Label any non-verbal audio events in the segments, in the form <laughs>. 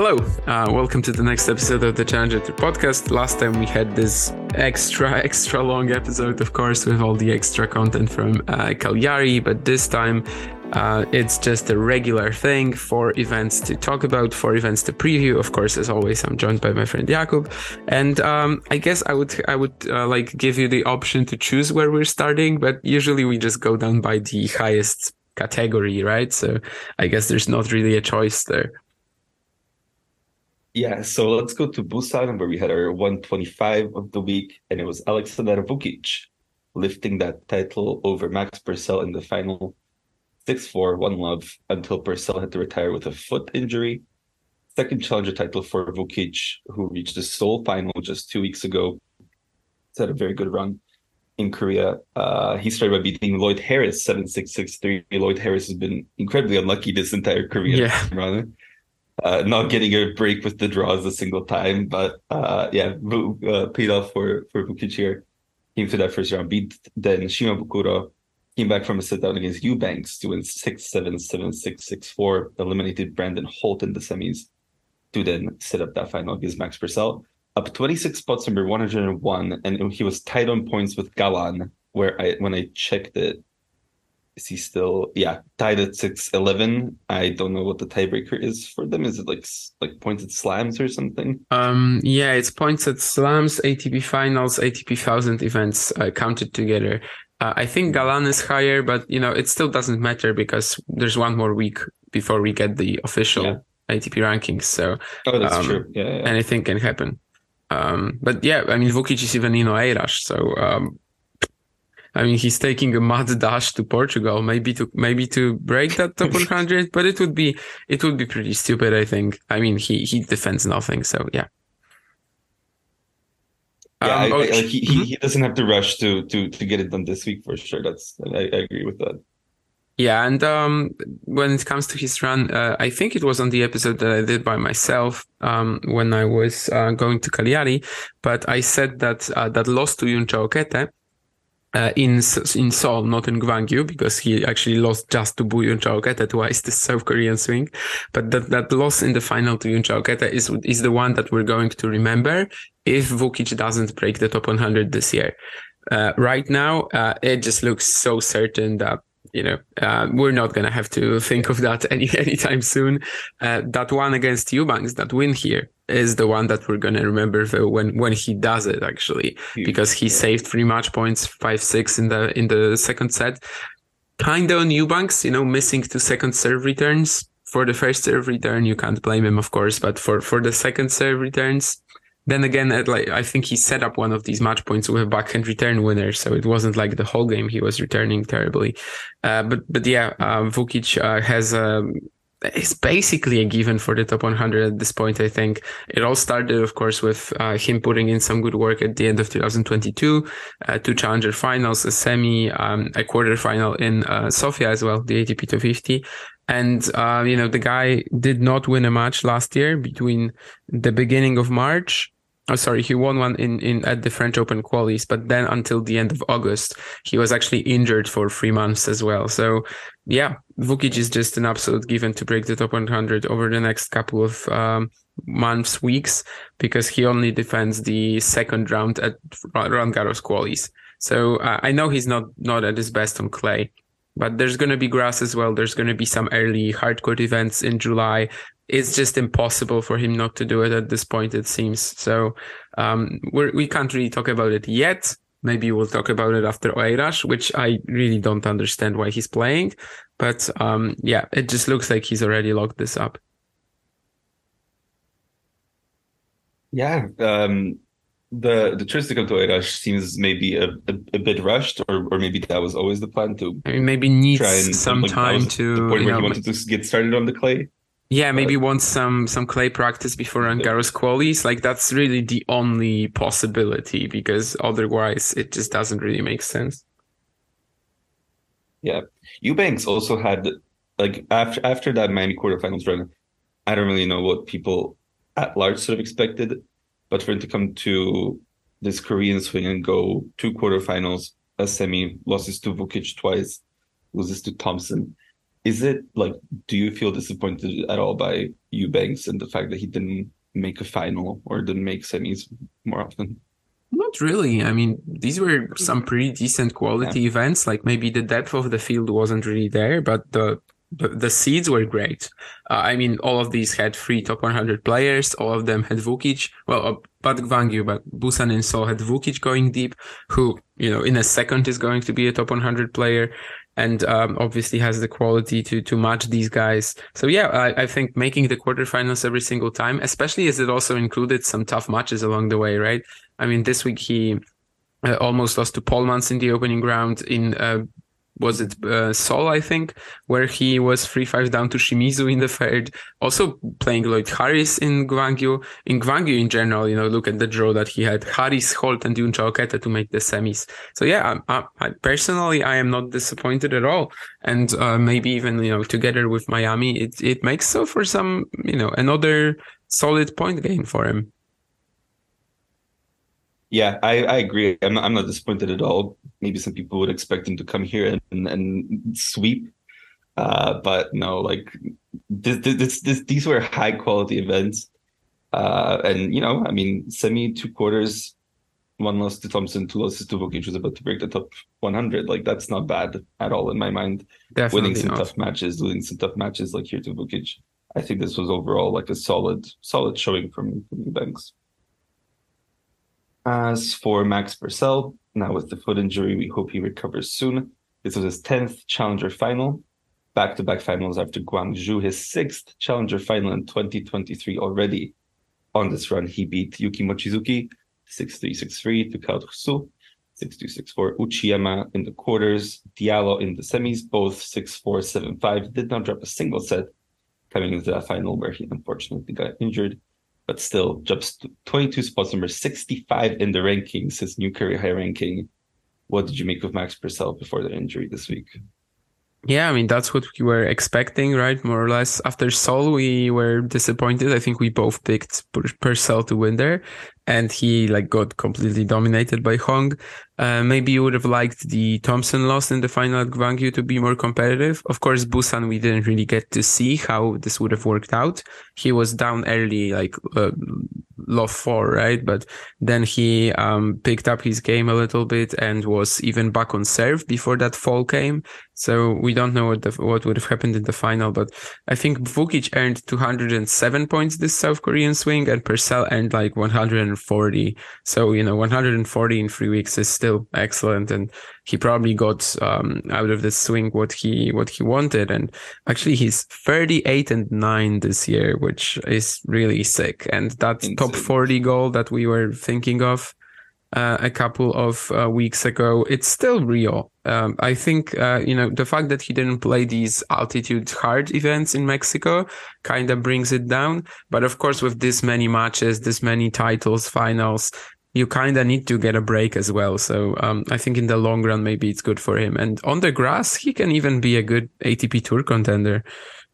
Hello, uh, welcome to the next episode of the Challenger podcast. Last time we had this extra, <laughs> extra long episode, of course, with all the extra content from uh, Cagliari, but this time uh, it's just a regular thing for events to talk about, for events to preview. Of course, as always, I'm joined by my friend Jakub, and um, I guess I would I would uh, like give you the option to choose where we're starting, but usually we just go down by the highest category, right? So I guess there's not really a choice there. Yeah, so let's go to Busan, where we had our 125 of the week, and it was Alexander Vukic lifting that title over Max Purcell in the final 6 4, 1 love, until Purcell had to retire with a foot injury. Second challenger title for Vukic, who reached the Seoul final just two weeks ago. It's had a very good run in Korea. Uh, he started by beating Lloyd Harris 7 6 6 3. Lloyd Harris has been incredibly unlucky this entire career. Yeah. Run uh, not getting a break with the draws a single time. But uh, yeah, uh, paid off for for here. Came to that first round, beat then Shimabukuro. Came back from a sit down against Eubanks to win 6 7 7 6 6 4. Eliminated Brandon Holt in the semis to then set up that final against Max Purcell. Up 26 spots, number 101. And he was tied on points with Galan, where I when I checked it, is he still yeah tied at 6-11 i don't know what the tiebreaker is for them. Is it like like pointed slams or something? Um yeah it's points at slams atp finals atp thousand events uh, counted together. Uh, i think galan is higher but you know it still doesn't matter because there's one more week before we get the official yeah. atp rankings so oh that's um, true. Yeah, yeah, anything can happen. Um but yeah i mean Vukic is even in Oeiras, so um I mean, he's taking a mad dash to Portugal, maybe to maybe to break that top <laughs> 100, but it would be it would be pretty stupid. I think. I mean, he he defends nothing, so yeah. Yeah, um, I, oh, I, like he, mm-hmm. he doesn't have to rush to to to get it done this week for sure. That's I, I agree with that. Yeah, and um, when it comes to his run, uh, I think it was on the episode that I did by myself um, when I was uh, going to Cagliari, but I said that uh, that loss to Yunchaokete uh, in in Seoul, not in Gwangju, because he actually lost just to Bu Yunchaokete twice, <laughs> the South Korean swing. But that, that loss in the final to Yunchaokete is is the one that we're going to remember if Vukic doesn't break the top 100 this year. Uh, right now, uh, it just looks so certain that you know, uh, we're not going to have to think of that any <laughs> anytime soon. Uh, that one against Eubanks, that win here, is the one that we're going to remember when when he does it actually, because he saved three match points, five six in the in the second set. Kind of on Eubanks, you know, missing two second serve returns. For the first serve return, you can't blame him, of course, but for for the second serve returns, then again, at like I think he set up one of these match points with a backhand return winner, so it wasn't like the whole game he was returning terribly. Uh, but but yeah, uh, Vukic uh, has. Um, basically a given for the top 100 at this point. I think it all started, of course, with uh, him putting in some good work at the end of 2022, uh, two challenger finals, a semi, um, a quarter final in uh, Sofia as well, the ATP 250. And, uh, you know, the guy did not win a match last year between the beginning of March Oh, sorry, he won one in, in at the French Open qualies, but then until the end of August, he was actually injured for three months as well. So, yeah, Vukic is just an absolute given to break the top 100 over the next couple of um, months, weeks, because he only defends the second round at Roland Garros qualies. So uh, I know he's not not at his best on clay, but there's going to be grass as well. There's going to be some early hardcourt events in July it's just impossible for him not to do it at this point, it seems. So um, we're, we can't really talk about it yet. Maybe we'll talk about it after Oeiras, which I really don't understand why he's playing. But um, yeah, it just looks like he's already locked this up. Yeah. Um, the the choice to come seems maybe a, a, a, bit rushed, or or maybe that was always the plan to. I mean, maybe needs try and, some time to. The point where know, he wanted to get started on the clay. Yeah, maybe but, want some some clay practice before Roland Garros qualies. Like that's really the only possibility because otherwise it just doesn't really make sense. Yeah, Eubanks also had like after after that Miami quarterfinals run. I don't really know what people at large sort of expected but for him to come to this Korean swing and go two quarterfinals, a semi, losses to Vukic twice, loses to Thompson. Is it like, do you feel disappointed at all by Eubanks and the fact that he didn't make a final or didn't make semis more often? Not really. I mean, these were some pretty decent quality yeah. events. Like maybe the depth of the field wasn't really there, but the the, the seeds were great. Uh, I mean, all of these had three top 100 players. All of them had Vukic. Well, uh, but Gwangju, but Busan and Seoul had Vukic going deep, who, you know, in a second is going to be a top 100 player and um, obviously has the quality to to match these guys. So yeah, I, I, think making the quarterfinals every single time, especially as it also included some tough matches along the way, right? I mean, this week he uh, almost lost to Polmans in the opening round in uh, was it uh, Seoul, I think, where he was 3-5 down to Shimizu in the third. Also playing Lloyd Harris in Gwangju. In Gwangju in general, you know, look at the draw that he had Harris, Holt, and Yunchaokete to make the semis. So yeah, I, I, personally, I am not disappointed at all. And uh, maybe even, you know, together with Miami, it, it makes so for some, you know, another solid point gain for him. Yeah, I, I agree. I'm not, I'm not disappointed at all. Maybe some people would expect him to come here and, and sweep. Uh, but no, like this, this, this, these were high quality events. Uh, and you know, I mean, semi two quarters, one loss to Thompson, two losses to Vukic was about to break the top 100. Like that's not bad at all in my mind. Definitely Winning some not. tough matches, losing some tough matches like here to Vukic. I think this was overall like a solid, solid showing from from Eubanks. As for Max Purcell, now with the foot injury, we hope he recovers soon. This was his 10th challenger final, back to back finals after Gwangju, his sixth challenger final in 2023 already. On this run, he beat Yuki Mochizuki 6 3 6 3 to Kao 6 2 6 4. Uchiyama in the quarters, Diallo in the semis, both 6 4 7 5. Did not drop a single set coming into that final where he unfortunately got injured but still jumps 22 spots, number 65 in the rankings, his new career high ranking. What did you make of Max Purcell before the injury this week? Yeah, I mean that's what we were expecting, right? More or less. After Seoul, we were disappointed. I think we both picked Purcell to win there, and he like got completely dominated by Hong. Uh, maybe you would have liked the Thompson loss in the final at Gwangju to be more competitive. Of course, Busan, we didn't really get to see how this would have worked out. He was down early, like uh, love four, right? But then he um, picked up his game a little bit and was even back on serve before that fall came. So we don't know what the, what would have happened in the final, but I think Vukic earned 207 points this South Korean swing and Purcell earned like 140. So, you know, 140 in three weeks is still excellent. And he probably got um, out of the swing what he what he wanted. And actually, he's 38 and nine this year, which is really sick. And that Insane. top 40 goal that we were thinking of uh, a couple of uh, weeks ago, it's still real. Um, I think uh, you know the fact that he didn't play these altitude hard events in Mexico kind of brings it down. But of course, with this many matches, this many titles, finals, you kind of need to get a break as well. So um, I think in the long run, maybe it's good for him. And on the grass, he can even be a good ATP Tour contender.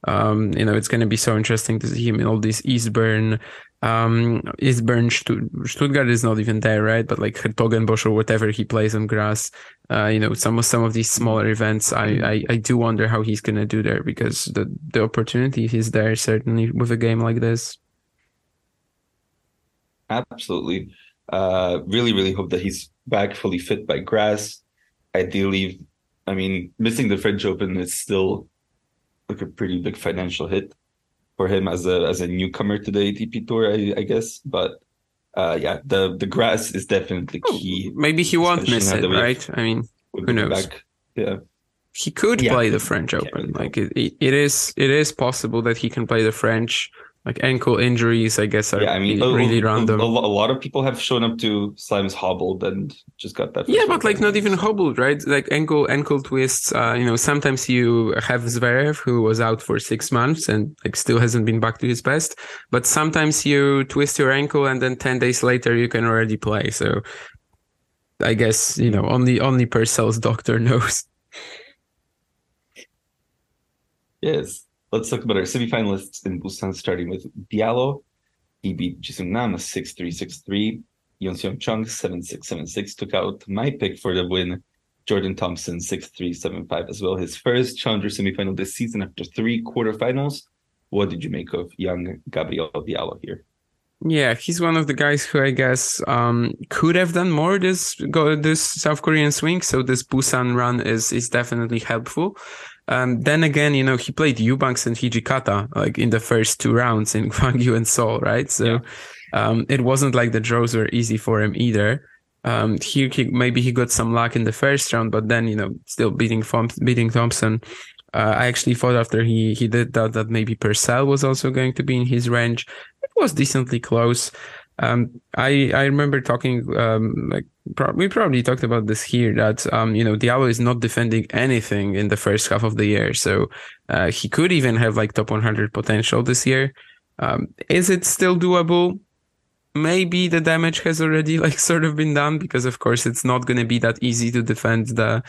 Um, you know, it's going to be so interesting to see him in all these Eastbourne. Um, Eastbourne Stuttgart is not even there, right? But like Hertogenbosch or whatever he plays on grass, uh, you know, some of some of these smaller events, I, I, I do wonder how he's going to do there because the the opportunity is there certainly with a game like this. Absolutely. Uh, really, really hope that he's back fully fit by grass. Ideally, I mean, missing the French Open is still like a pretty big financial hit for him as a as a newcomer to the ATP Tour, I, I guess. But uh, yeah, the the grass is definitely oh, key. Maybe he won't miss it, right? I mean, who knows? Back. Yeah, he could yeah. play the French Open. Like it, it is, it is possible that he can play the French like ankle injuries, I guess, are yeah, I mean, really, really random. A, a, lot of people have shown up to slams hobbled and just got that. Yeah, but like not even hobbled, right? Like ankle ankle twists. Uh, you know, sometimes you have Zverev who was out for six months and like still hasn't been back to his best. But sometimes you twist your ankle and then ten days later you can already play. So I guess you know only only Purcell's doctor <laughs> knows. Yes. Let's talk about our semifinalists in Busan, starting with Diallo. He beat Jisung Nam 6 3 6 3. Yeon Seong Chung 7 6 7 6 took out my pick for the win. Jordan Thompson 6 3 7 5 as well. His first challenger semifinal this season after three quarterfinals. What did you make of young Gabriel Diallo here? Yeah, he's one of the guys who I guess um, could have done more this go this South Korean swing. So this Busan run is is definitely helpful. Um, then again, you know, he played Eubanks and Hijikata like in the first two rounds in <laughs> Gwangju and Seoul, right? So yeah. um, it wasn't like the draws were easy for him either. Um, he, he, maybe he got some luck in the first round, but then you know, still beating beating Thompson. Uh, I actually thought after he he did that that maybe Purcell was also going to be in his range. It was decently close. Um, I I remember talking um, like pro- we probably talked about this here that um, you know Diallo is not defending anything in the first half of the year, so uh, he could even have like top 100 potential this year. Um, is it still doable? Maybe the damage has already <laughs> like sort of been done because of course it's not going to be that easy to defend the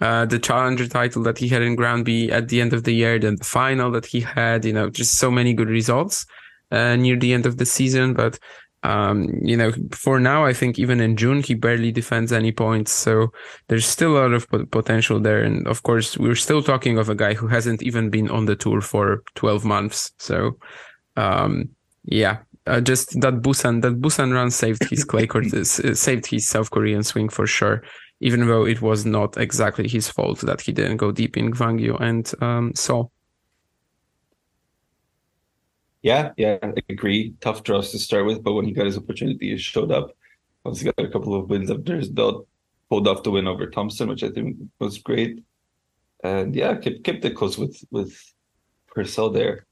uh, the challenger title that he had in Granby at the end of the year, then the final that he had, you know, just so many good results uh, near the end of the season. But um, you know, for now, I think even in June, he barely defends any points. So there's still a lot of potential there. And of course, we're still talking of a guy who hasn't even been on the tour for 12 months. So, um, yeah, uh, just that Busan, that Busan run saved his clay <laughs> court, uh, saved his South Korean swing for sure. Even though it was not exactly his fault that he didn't go deep in Gwangju and um, Seoul. Yeah, yeah, I agree. Tough draws to start with, but when he got his opportunity, he showed up. Obviously, got a couple of wins after his belt, pulled off the win over Thompson, which I think was great. And yeah, kept kept it close with with Purcell there.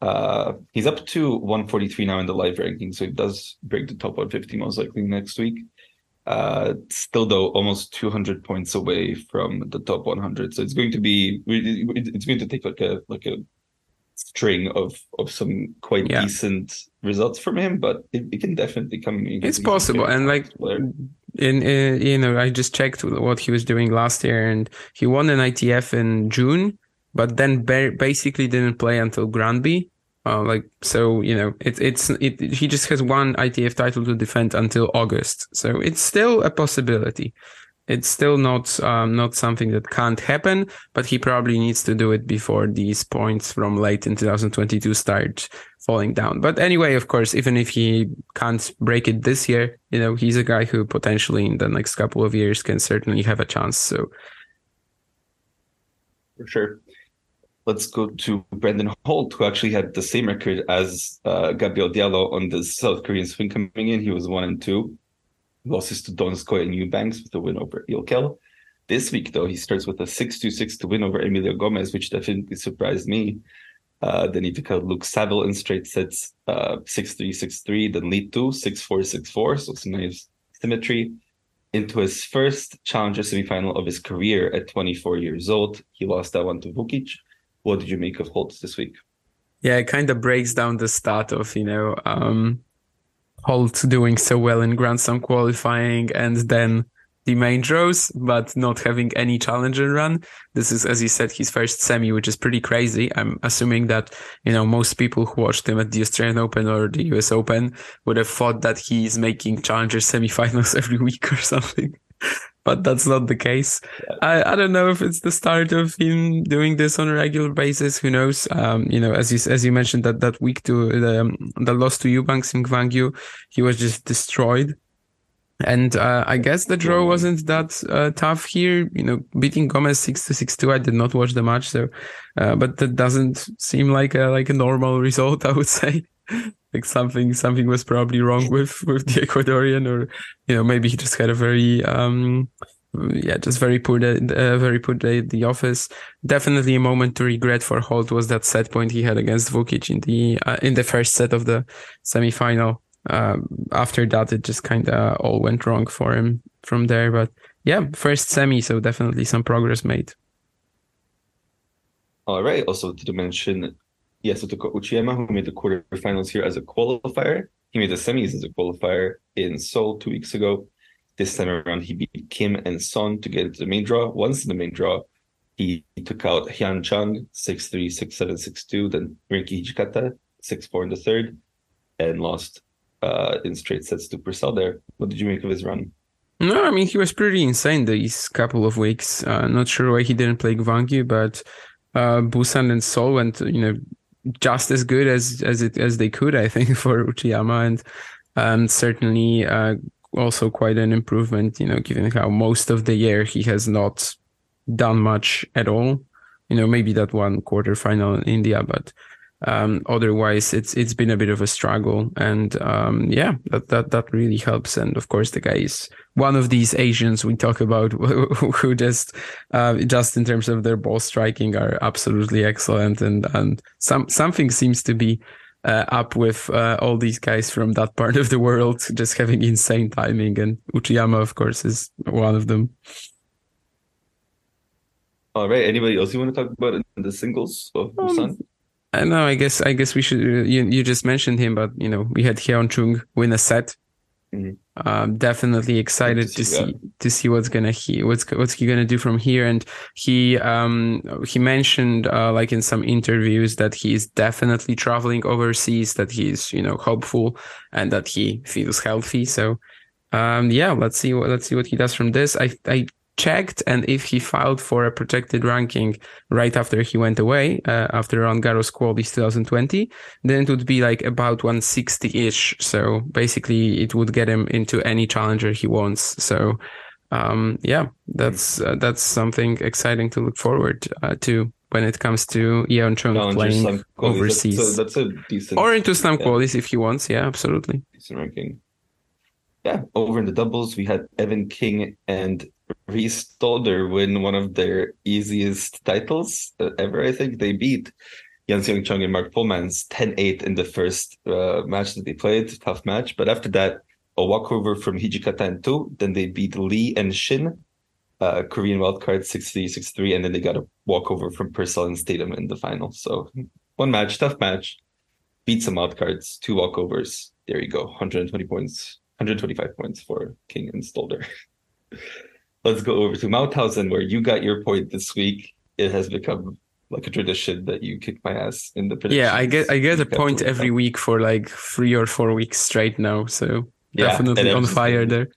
Uh, he's up to 143 now in the live ranking, so he does break the top 150 most likely next week. Uh, still though, almost 200 points away from the top 100. So it's going to be it's going to take like a like a string of of some quite yeah. decent results from him, but it, it can definitely come. It's possible, and like in, in, you know, I just checked what he was doing last year, and he won an ITF in June, but then ba- basically didn't play until Granby. Uh, like so, you know, it, it's it. He just has one ITF title to defend until August, so it's still a possibility it's still not um, not something that can't happen, but he probably needs to do it before these points from late in 2022 start falling down. But anyway, of course, even if he can't break it this year, you know, he's a guy who potentially in the next couple of years can certainly have a chance. So for sure. Let's go to Brandon Holt, who actually had the same record as uh, Gabriel Diallo on the South Korean swing coming in. He was one and two losses to Donskoy and Eubanks with a win over Ilkel. This week, though, he starts with a 6-2-6 to win over Emilio Gomez, which definitely surprised me. Uh, then he took out Luke Saville in straight sets, uh, 6-3, 6-3, then lead 2, 6-4, 6-4. So some nice symmetry. Into his first challenger semifinal of his career at 24 years old. He lost that one to Vukic. What did you make of Holtz this week? Yeah, it kind of breaks down the start of, you know, um, Holt doing so well in Grand Slam qualifying and then the main draws, but not having any challenger run. This is, as you said, his first semi, which is pretty crazy. I'm assuming that, you know, most people who watched him at the Australian Open or the US Open would have thought that he's making challenger semifinals <laughs> every week or something. But that's not the case. I, I don't know if it's the start of him doing this on a regular basis. Who knows? Um, you know, as you as you mentioned that that week to the um, the loss to Eubanks in Gwangju, he was just destroyed. And uh, I guess the draw wasn't that uh, tough here. You know, beating Gomez six to six two. I did not watch the match, so uh, but that doesn't seem like a like a normal <laughs> result. I would say <laughs> like something something was probably wrong with with the Ecuadorian, or you know maybe he just had a very um yeah, just very poor, uh, very poor day at the office. Definitely a moment to regret for Holt was that set point he had against Vukic in the uh, in the first set of the semifinal. Um, after that, it just kind of all went wrong for him from there. But yeah, first semi, so definitely some progress made. All right. Also to mention Yasutaka Uchiyama, who made the quarterfinals here as a qualifier. He made the semis as a qualifier in Seoul two weeks ago. This time around, he beat Kim and Son to get into the main draw. Once in the main draw, he took out Hyun Chung 6-3, 6-7, 6-2, then Rinky Hijikata 6-4 in the third, and lost uh, in straight sets to Purcell there. What did you make of his run? No, I mean, he was pretty insane these couple of weeks. Uh, not sure why he didn't play Gwangju, but uh, Busan and Seoul went, you know, just as good as as it as they could, I think, <laughs> for Uchiyama, and um, certainly uh, also quite an improvement. You know, given how most of the year he has not done much at all. You know, maybe that one quarter final in India, but um, otherwise, it's it's been a bit of a struggle, and um, yeah, that that that really helps. And of course, the guy is one of these Asians we talk about <laughs> who just uh, just in terms of their ball striking are absolutely excellent, and and some something seems to be uh, up with uh, all these guys from that part of the world, <laughs> just having insane timing, and Uchiyama, of course, is one of them. All right. Anybody else you want to talk about in the singles of Busan? I know. I guess. I guess we should. You you just mentioned him, but you know, we had Hyun Chung win a set. Mm-hmm. Um, definitely excited to see, to see, to see what's gonna he what's what's he gonna do from here. And he um he mentioned uh, like in some interviews that he is definitely traveling overseas. That he's you know hopeful and that he feels healthy. So um yeah, let's see what let's see what he does from this. I I checked and if he filed for a protected ranking right after he went away uh, after Roland Garros Qualies 2020 then it would be like about 160-ish so basically it would get him into any challenger he wants. So um, yeah that's uh, that's something exciting to look forward uh, to when it comes to Hyun Chung playing overseas that's a, that's a, decent or into slam yeah. qualies if he wants. Yeah absolutely. Decent ranking. Yeah, over in the doubles, we had Evan King and Reese Stalder win one of their easiest titles ever. I think they beat Yan Seong Chung and Mark Polmans 10-8 in the first uh, match that they played. Tough match, but after that, a walkover from Hijikata and Tu. Then they beat Lee and Shin, uh, Korean wildcard 6-3, 6-3, and then they got a walkover from Purcell and Statham in the final. So one match, tough match. Beat some wildcards, two walkovers. There you go, 120 points, 125 points for King and Stalder. <laughs> let's go over to Mauthausen, where you got your point this week. It has become like a tradition that you kick my ass in the Yeah, I get I get a point every time. week for like three or four weeks straight now. So yeah, definitely on fire there.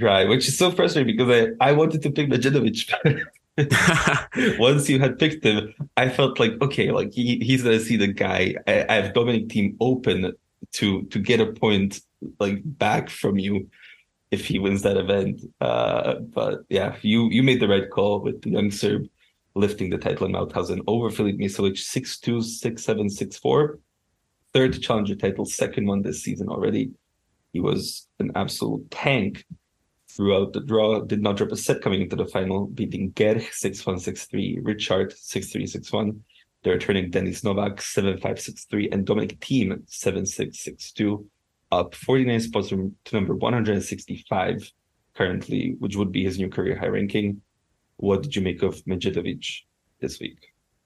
Right, which is so frustrating because I, I wanted to pick Medjedovic. <laughs> <laughs> Once you had picked him, I felt like okay, like he, he's gonna see the guy. I, I have Dominic Thiem open to to get a point like back from you if he wins that event. Uh, but yeah, you you made the right call with the young Serb lifting the title in Mauthausen over Filip Misolic 6-2, 6-7, 6-4. Third challenger title, second one this season already. He was an absolute tank throughout the draw. Did not drop a set coming into the final, beating Gerg 6-1, 6-3, Richard 6-3, 6-1. The returning Denis Novak 7-5, 6-3, and Dominic Thiem 7-6, 6-2 up 49 spots to number 165 currently, which would be his new career high ranking. What did you make of Medjedovic this week?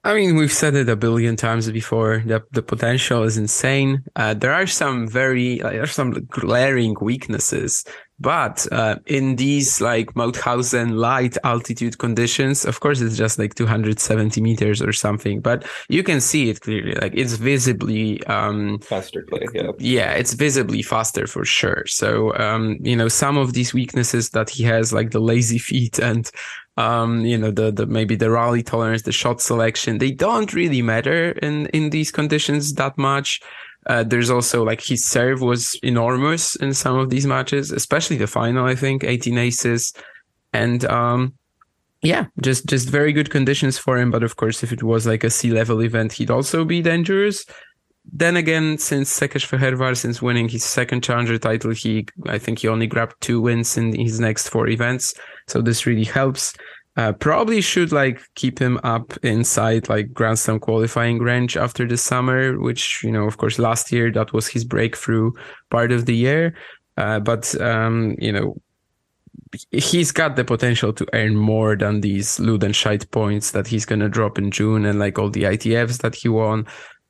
I mean, we've said it a billion times before. The the potential is insane. Uh, there are some very there are some glaring weaknesses but uh, in these like Mauthausen light altitude conditions, of course, it's just like 270 meters or something, but you can see it clearly. Like it's visibly um, faster play. Yeah. Yeah, it's visibly faster for sure. So, um, you know, some of these weaknesses that he has, like the lazy <laughs> feet and um, you know, the, the maybe the rally tolerance, the shot selection, they don't really matter in in these conditions that much. Uh, there's also like his serve was enormous in some of these matches, especially the final. I think 18 aces, and um, yeah, just just very good conditions for him. But of course, if it was like a sea level event, he'd also be dangerous. then again, since Szekesfehérvár, since winning his second challenger title, he I think he only grabbed two wins in his next four events. So this really helps. Uh, probably should like keep him up inside like Grand Slam qualifying range after the summer, which you know, of course, last year that was his breakthrough part of the year. Uh, but um, you know, he's got the potential to earn more than these Ludenscheid points that he's gonna drop in June and like all the ITFs that he won.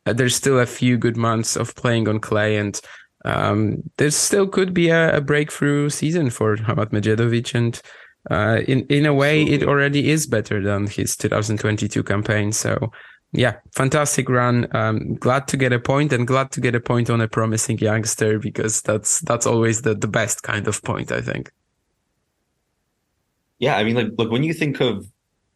Uh, there's still a few good months of playing on clay, and um, there still could be a, a, breakthrough season for Hamad Medjedovic. And uh, in in a way, it already is better than his 2022 campaign. So. Yeah, fantastic run. Um, glad to get a point and glad to get a point on a promising youngster because that's that's always the, the best kind of point, I think. Yeah, I mean, like, look, when you think of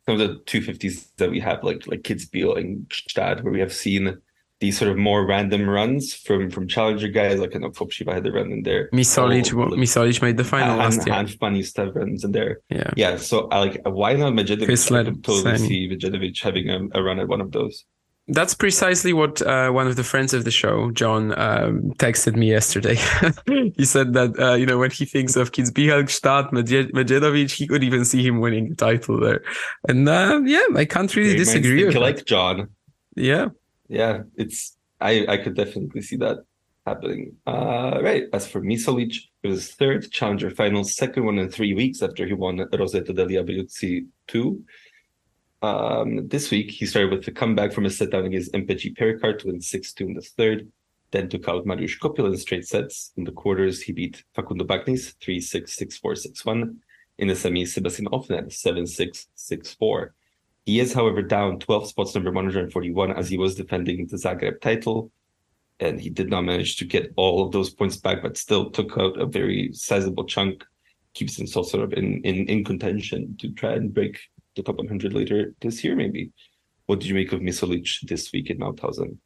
some of the 250s that we have, like like Kitzbühel and Gstaad, where we have seen these sort of more random runs from from challenger guys, like I know Popshiva had the run in there. Misolic, oh, like, made the final and, last year. Hanfmann used to have runs in there. Yeah, yeah. So I like why not Medjedovic? I totally same. see Medjedovic having a, a run at one of those. That's precisely what uh, one of the friends of the show, John, um, texted me yesterday. <laughs> he said that uh, you know when he thinks of Kitzbühel, Gstaad, Medjedovic, he could even see him winning the title there. And uh, yeah, I can't really Very disagree. With like John. Yeah, yeah, it's I I could definitely see that happening. Uh, right. As for Misolic, it was third challenger final, second one in three weeks after he won Roseto degli Abruzzi two. Um, this week, he started with the comeback from a set down against Mpetshi Perricard to win 6 2 in the third, then took out Marius Copil in straight sets. In the quarters, he beat Facundo Bagnis 3 6 6 4 6 1. In the semis, Sebastian Ofner 7 6 6 4. He is, however, down 12 spots, number 141, as he was defending the Zagreb title. And he did not manage to get all of those points back, but still took out a very sizable chunk, keeps himself sort of in, in, in contention to try and break the top 100 later this year, maybe. What did you make of Misolic this week in Mauthausen?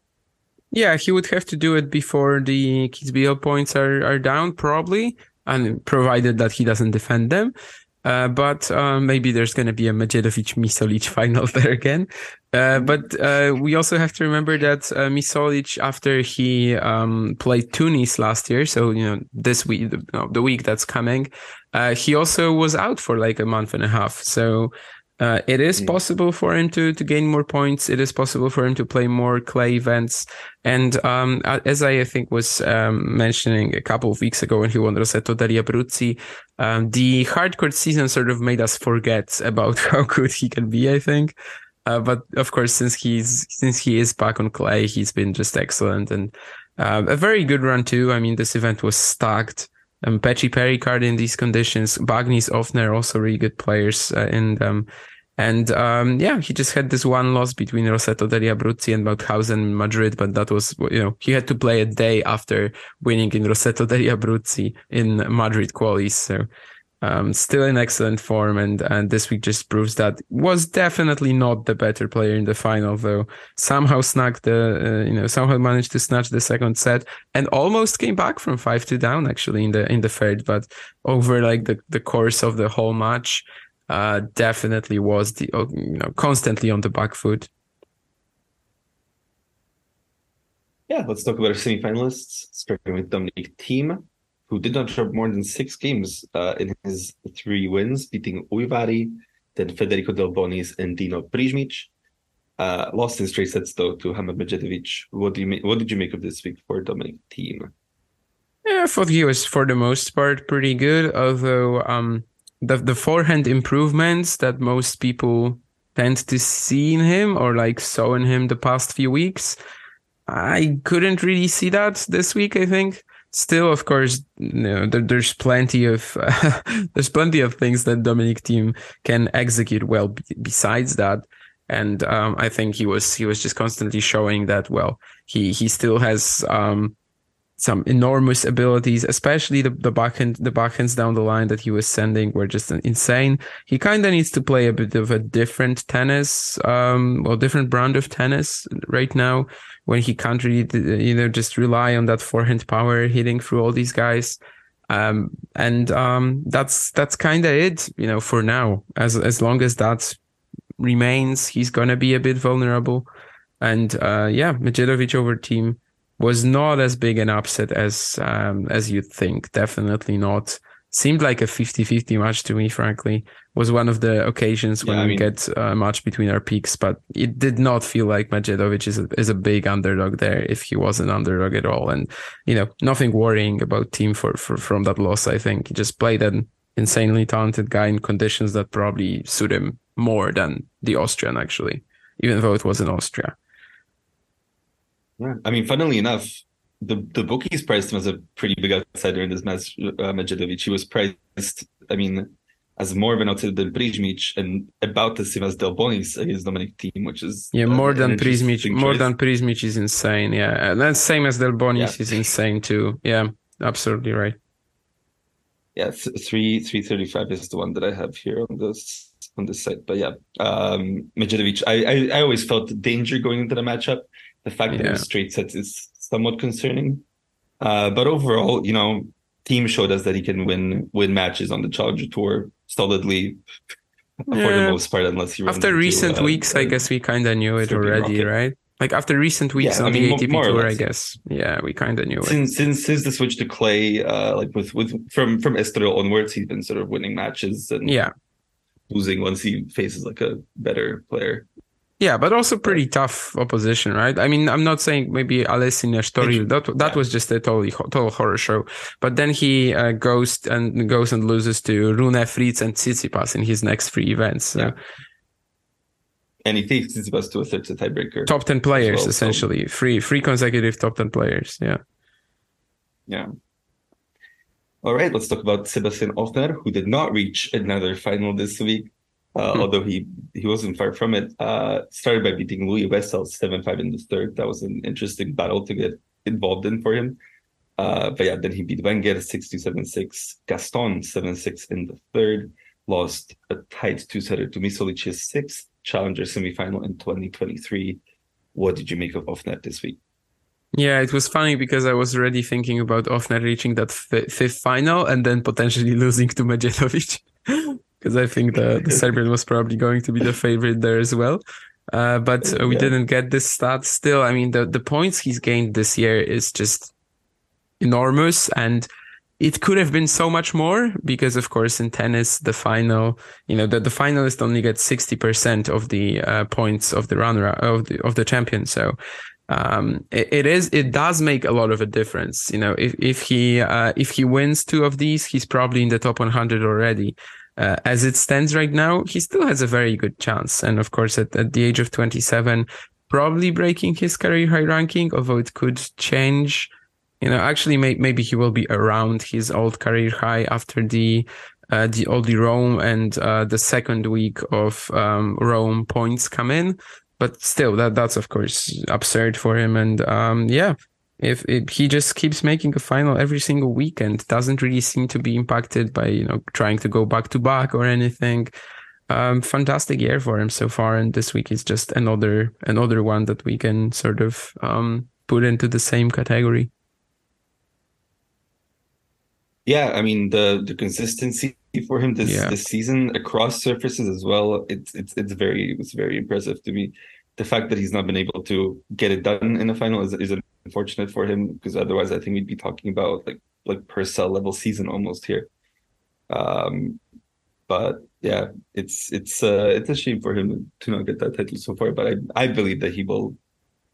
Yeah, he would have to do it before the Kitzbühel points are, are down, probably, and provided that he doesn't defend them. Uh, but uh, maybe there's going to be a Medjedovic Misolic <laughs> final there again. Uh, but uh, we also have to remember that uh, Misolic, after he um, played Tunis last year, so you know this week, the, the week that's coming, uh, he also was out for like a month and a half. So uh, it is possible for him to to gain more points. It is possible for him to play more clay events. And um, as I, I think was um, mentioning a couple of weeks ago when he won Roseto degli Abruzzi, um, the hardcourt season sort of made us forget about <laughs> how good he can be. I think. Uh, but of course, since he's since he is back on clay, he's been just excellent and uh, a very good run too. I mean, this event was stacked um, Mpetshi Perricard in these conditions. Bagnis, Ofner, also really good players uh, in them. And um, yeah, he just had this one loss between Roseto degli Abruzzi and Mauthausen in Madrid, but that was, you know, he had to play a day after winning in Roseto degli Abruzzi in Madrid qualies. So um, still in excellent form, and and this week just proves that was definitely not the better player in the final, though. Somehow snuck the uh, you know somehow managed to snatch the second set and almost came back from five to down actually in the in the third, but over like the the course of the whole match, uh, definitely was the uh, you know constantly on the back foot. Yeah, let's talk about our semifinalists, starting with Dominic Thiem who did not drop more than six games uh, in his three wins, beating Ujvari, then Federico Delbonis and Dino Prizmic. Uh, lost in straight sets though to Hamad Medjedovic. What do you make, what did you make of this week for Dominic Thiem? Yeah, I thought he was for the most part pretty good, although um the the forehand improvements that most people tend to see in him or like saw in him the past few weeks, I couldn't really see that this week, I think still, of course, you know, there, there's plenty of uh, <laughs> there's plenty of things that Dominic Thiem can execute well. B- besides that, and um, I think he was he was just constantly showing that well he he still has um, some enormous abilities, especially the the backhand the backhands down the line that he was sending were just insane. He kind of needs to play a bit of a different tennis, um, well, different brand of tennis right now when he can't really, you know, just rely on that forehand power hitting through all these guys. Um, and um, that's that's kind of it, you know, for now. As as long as that remains, he's gonna be a bit vulnerable. And uh, yeah, Medjedovic over Thiem was not as big an upset as um, as you'd think. Definitely not. Seemed like a 50-50 match to me, frankly. Was one of the occasions when yeah, we mean, get a match between our peaks, but it did not feel like Medjedovic is a, is a big underdog there if he was an underdog at all. And, you know, nothing worrying about Thiem for, for from that loss, I think. He just played an insanely talented guy in conditions that probably suit him more than the Austrian, actually, even though it was in Austria. Yeah. I mean, funnily enough, the the bookies priced him as a pretty big outsider in this match. Uh, Medjedovic, he was priced. I mean, as more of an outsider than Prizmic and about the same as Delbonis against Dominic Thiem, which is yeah more than Prizmic. More than Prizmic is insane. Yeah, and same as Delbonis yeah. is insane too. Yeah, absolutely right. Yeah, three three thirty five is the one that I have here on this on this site. But yeah, um, Medjedovic, I, I I always felt danger going into the matchup the fact yeah. that it was straight sets is somewhat concerning. Uh, but overall, you know, Thiem showed us that he can win win matches on the Challenger Tour solidly yeah. <laughs> for the most part, unless he after recent uh, weeks, I guess we kind of knew it already, rocket. right? Like after recent weeks yeah, on I mean, the ATP tour, I guess. Yeah, we kind of knew since, it. Since since the switch to clay, uh, like with with from from Estoril onwards, he's been sort of winning matches and yeah, losing once he faces like a better player. Yeah, but also pretty tough opposition, right? I mean, I'm not saying maybe Alessi story that that yeah. was just a totally total horror show. But then he uh, goes and goes and loses to Rune, Fritz, and Tsitsipas in his next three events. So. Yeah. And he takes Tsitsipas to a third tiebreaker. Top ten players, well, essentially, so. three three consecutive top ten players. Yeah. Yeah. All right, let's talk about Sebastian Ofner, who did not reach another final this week uh, hmm. although he he wasn't far from it. Uh, started by beating Louis Wessel seven five in the third. That was an interesting battle to get involved in for him. Uh, but yeah, then he beat Wenger six two seven six, Gaston seven six in the third. Lost a tight two setter to Misolic's sixth challenger semifinal in 2023. What did you make of Ofner this week? Yeah, it was funny because I was already thinking about Ofner reaching that f- fifth final and then potentially <laughs> losing to Medjedovic. Because I think the, the <laughs> Serbian was probably going to be the favorite there as well. Uh, but we yeah. didn't get this stat still. I mean, the, the points he's gained this year is just enormous and it could have been so much more because of course in tennis the final you know the, the finalist only gets 60% of the uh, points of the runner of the of the champion so um, it, it is it does make a lot of a difference you know if if he uh, if he wins two of these he's probably in the top 100 already uh, as it stands right now, he still has a very good chance. And of course, at, at the age of 27, probably breaking his career high ranking, although it could change. You know, actually, may, maybe he will be around his old career high after the uh, the the Rome and uh, the second week of um, Rome points come in. But still, that that's of course absurd for him. And um, yeah, if, if he just keeps making a final every single weekend, doesn't really seem to be impacted by you know trying to go back to back or anything. Um, fantastic year for him so far, and this week is just another another one that we can sort of um, put into the same category. Yeah, I mean the the consistency for him this yeah. this season across surfaces as well. It's it's it's very it's very impressive to me. The fact that he's not been able to get it done in the final is is a unfortunate for him because otherwise I think we'd be talking about like like Purcell level season almost here. Um, but yeah, it's it's uh, it's a shame for him to not get that title so far. But I I believe that he will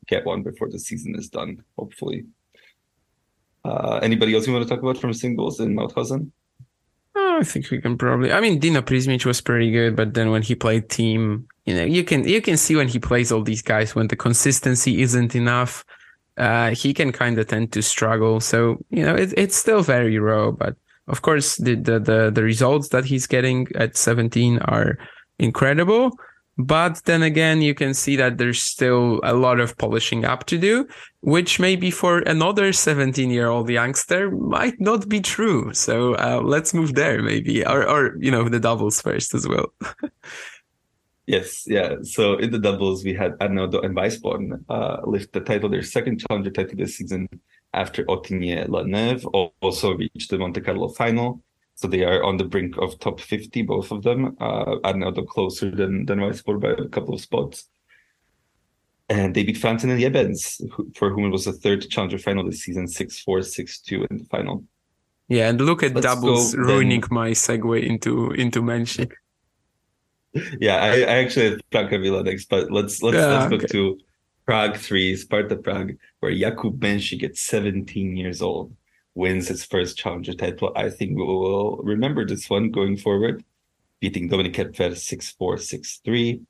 get one before the season is done. Hopefully. Uh, anybody else you want to talk about from singles in Mauthausen? Oh, I think we can probably. I mean, Dino Prizmic was pretty good, but then when he played Thiem, you know, you can you can see when he plays all these guys when the consistency isn't enough uh, he can kind of tend to struggle. So you know, it, it's still very raw, but of course, the, the the the results that he's getting at 17 are incredible. But then again, you can see that there's still a lot of polishing up to do, which maybe for another 17 year old youngster might not be true. So uh, let's move there, maybe, or or you know, the doubles first as well. <laughs> Yes, yeah. So in the doubles, we had Arneodo and Weissborn uh, lift the title, their second challenger title this season after Otinier Laneve also reached the Monte Carlo final. So they are on the brink of top 50, both of them. Uh, Arneodo closer than, than Weissborn by a couple of spots. And they beat Frampton and Jebens, for whom it was the third challenger final this season, 6 4, 6 2 in the final. Yeah, and look at Let's doubles ruining then. my segue into into Mensik. Yeah, I, I actually have Prague Villa next, but let's let's yeah, let's go okay. to Prague three, Sparta Prague, where Jakub Mensik at 17 years old wins his first challenger title. I think we will remember this one going forward, beating Dominik Koepfer 6-4, 6-3.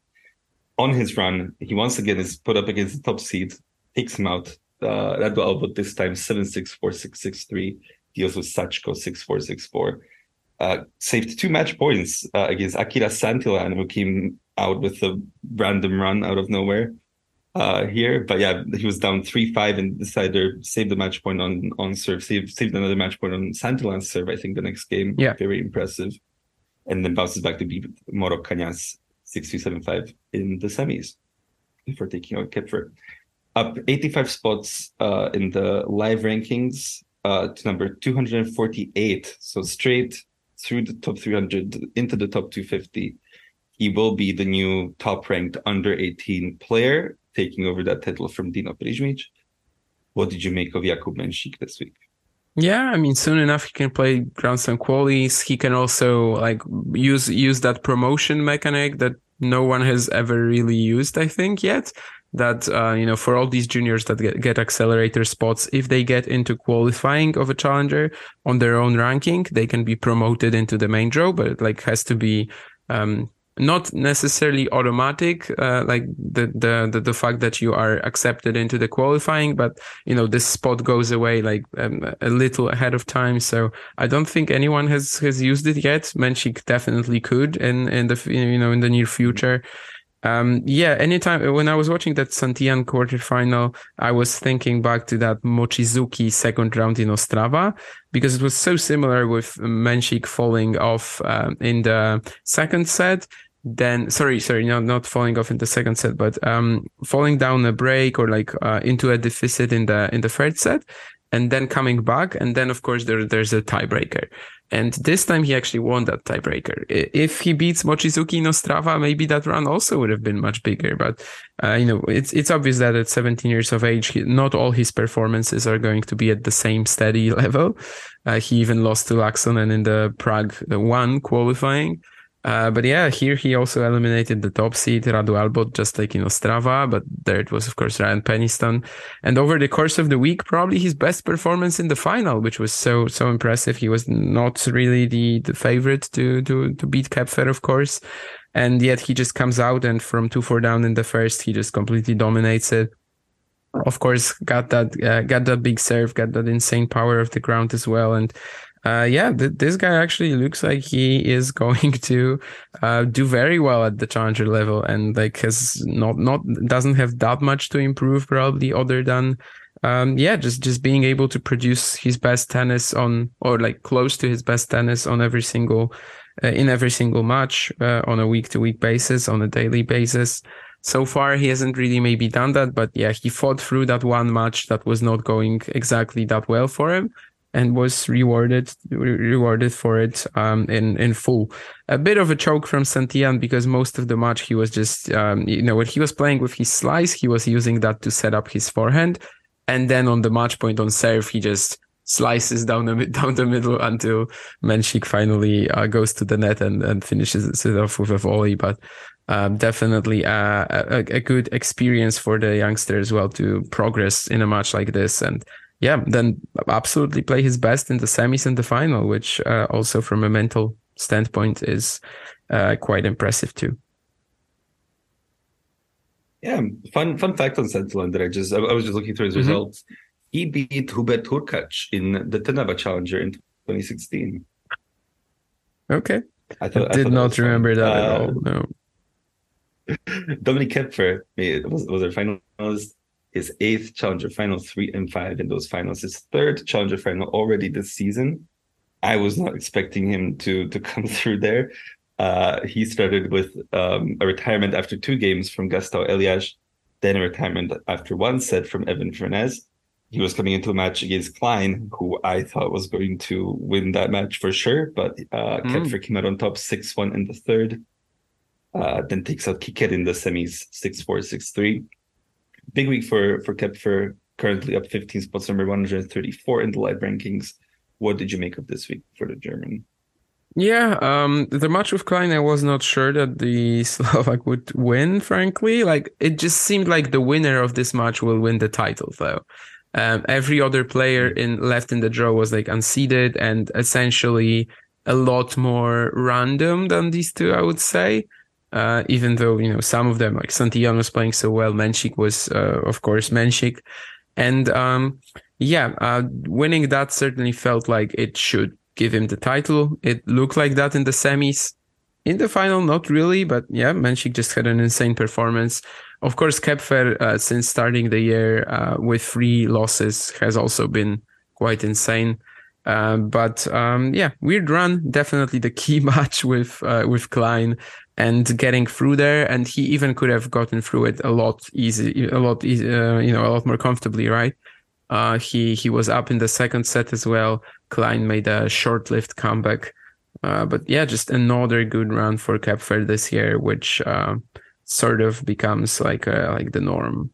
On his run, he once again is put up against the top seed, takes him out. Uh, Radu Albot this time 7-6, 4-6, 6-3 deals with Sachko 6-4, 6-4. Uh, saved two match points uh, against Akira Santillan, who came out with a random run out of nowhere uh, here. But yeah, he was down 3-5 and decided to save the match point on on serve, saved, saved another match point on Santillan's serve, I think, the next game. Yeah. Very impressive. And then bounces back to beat Moro Cañas 6-2-7-5 in the semis before taking out Koepfer. Up 85 spots uh, in the live rankings uh, to number 248. So straight through the top 300 into the top 250. He will be the new top ranked under 18 player, taking over that title from Dino Prizmic. What did you make of Jakub Mensik this week? Yeah, I mean, soon enough he can play Grand Slam qualies. He can also like use use that promotion mechanic that no one has ever really used, I think, yet that uh, you know for all these juniors that get, get accelerator spots if they get into qualifying of a challenger on their own ranking they can be promoted into the main draw but it like has to be um, not necessarily automatic uh, like the, the, the the fact that you are accepted into the qualifying but you know this spot goes away like um, a little ahead of time. So i don't think anyone has has used it yet. Mensik definitely could in in the you know in the near future um, yeah, anytime when I was watching that Santillan quarterfinal, I was thinking back to that Mochizuki second round in Ostrava because it was so similar with Mensik falling off um, in the second set. Then, sorry, sorry, not not falling off in the second set, but um, falling down a break or like uh, into a deficit in the in the third set, and then coming back, and then of course there there's a tiebreaker. And this time he actually won that tiebreaker. If he beats Mochizuki in Ostrava, maybe that run also would have been much bigger. But uh, you know, it's it's obvious that at 17 years of age, he, not all his performances are going to be at the same steady <laughs> level. Uh, he even lost to Laaksonen in the Prague one qualifying. Uh, but yeah, here he also eliminated the top seed, Radu Albot, just like in Ostrava. But there it was, of course, Ryan Peniston. And over the course of the week, probably his best performance in the final, which was so, so impressive. He was not really the, the favorite to, to, to beat Koepfer, of course. And yet he just comes out and from 2-4 down in the first, he just completely dominates it. Of course, got that, uh, got that big serve, got that insane power of the ground as well. And uh, yeah, th- this guy actually looks like he is <laughs> going to uh, do very well at the challenger level, and like has not not doesn't have that much to improve probably other than um, yeah, just just being able to produce his best tennis on or like close to his best tennis on every single uh, in every single match uh, on a week to week basis, on a daily basis. So far, he hasn't really maybe done that, but yeah, he fought through that one match that was not going exactly that well for him and was rewarded re- rewarded for it um, in in full. A bit of a choke from Santillan because most of the match he was just um, you know when he was playing with his slice, he was using that to set up his forehand, and then on the match point on serve, he just slices down the <laughs> down the middle until Mensik finally uh, goes to the net and, and finishes it off with a volley. But um, definitely a, a, a, good experience for the youngster as well to progress in a match like this and yeah, then absolutely play his best in the semis and the final, which uh, also from a mental standpoint is uh, quite impressive too. Yeah, fun fun fact on Santillan that I just I, was just looking through his mm-hmm. results. He beat Hubert Hurkacz in the Trnava Challenger in 2016. Okay, I, thought, I did I not remember that uh, at all. No. <laughs> Dominik Koepfer was was our finalist his eighth challenger final, three and five in those finals, his third challenger final already this season. I was not expecting him to to <laughs> come through there. Uh, he started with um, a retirement after two games from Gastão Elias, then a retirement after one set from Evan Furness. He was coming into a match against Klein, who I thought was going to win that match for sure, but uh, mm. Came out on top 6 1 in the third. Uh, then takes out Kicker in the semis 6 4 6 3 big week for for Koepfer, currently up 15 spots, number 134 in the live rankings. What did you make of this week for the German? Yeah, um, the match with Klein, I was not sure that the <laughs> Slovak would win. Frankly, like it just seemed like the winner of this match will win the title, though. Um, every other player in left in the draw was like unseeded and essentially a lot more random than these two, I would say. Uh, even though you know some of them, like Santillán was playing so well, Mensik was, uh, of course, Mensik, and um, yeah, uh, winning that certainly felt like it should give him the title. It looked like that in the semis. In the final, not really, but yeah, Mensik just had an insane performance. Of course, Koepfer, uh, since starting the year uh, with three losses, has also been quite insane. Uh, but um, yeah, weird run. Definitely the key <laughs> match with uh, with Klein and getting through there. And he even could have gotten through it a lot easy, a lot easy, uh, you know, a lot more comfortably, right? Uh, he he was up in the second set as well. Klein made a short-lived comeback. Uh, but yeah, just another good run for Koepfer this year, which uh, sort of becomes like a, like the norm.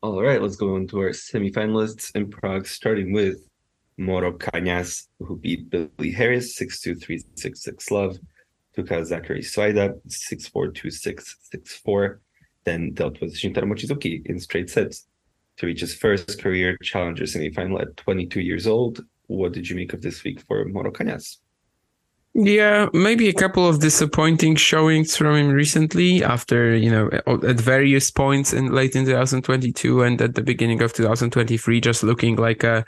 All right, let's go into our semifinalists in Prague, starting with Moro Cañas, who beat Billy Harris 6 2 3 6 6 love. Svajda 6-4, 2-6, 6-4. Then dealt with Shintaro Mochizuki in straight sets to reach his first career challenger semifinal at 22 years old. What did you make of this week for Moro Cañas? Yeah, maybe a couple of disappointing showings from him recently after, you know, at various points in late in 2022 and at the beginning of 2023, just looking like a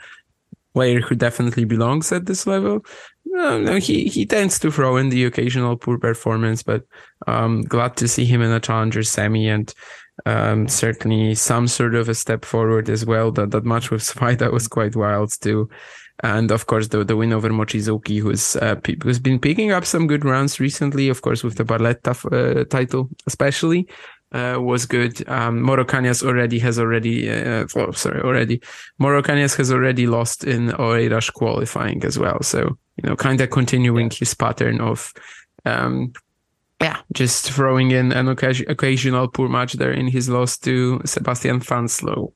player who definitely belongs at this level. No, no, he, he tends to throw in the occasional poor performance, but um, glad to see him in a challenger semi and um, certainly some sort of a step forward as well. That that match with <laughs> Svajda was quite wild too. And of course, the, the win over Mochizuki, who's uh, who's been picking up some good rounds recently, of course, with the Barletta uh, title, especially, uh, was good. Um, Morocañas already has already, uh, oh, sorry, already, Moro Cañas has already lost in Oeiras qualifying as well. So, you know, kind of continuing yeah. his pattern of um, yeah, just throwing in an occasion, occasional poor match there in his loss to Sebastian Fanselow.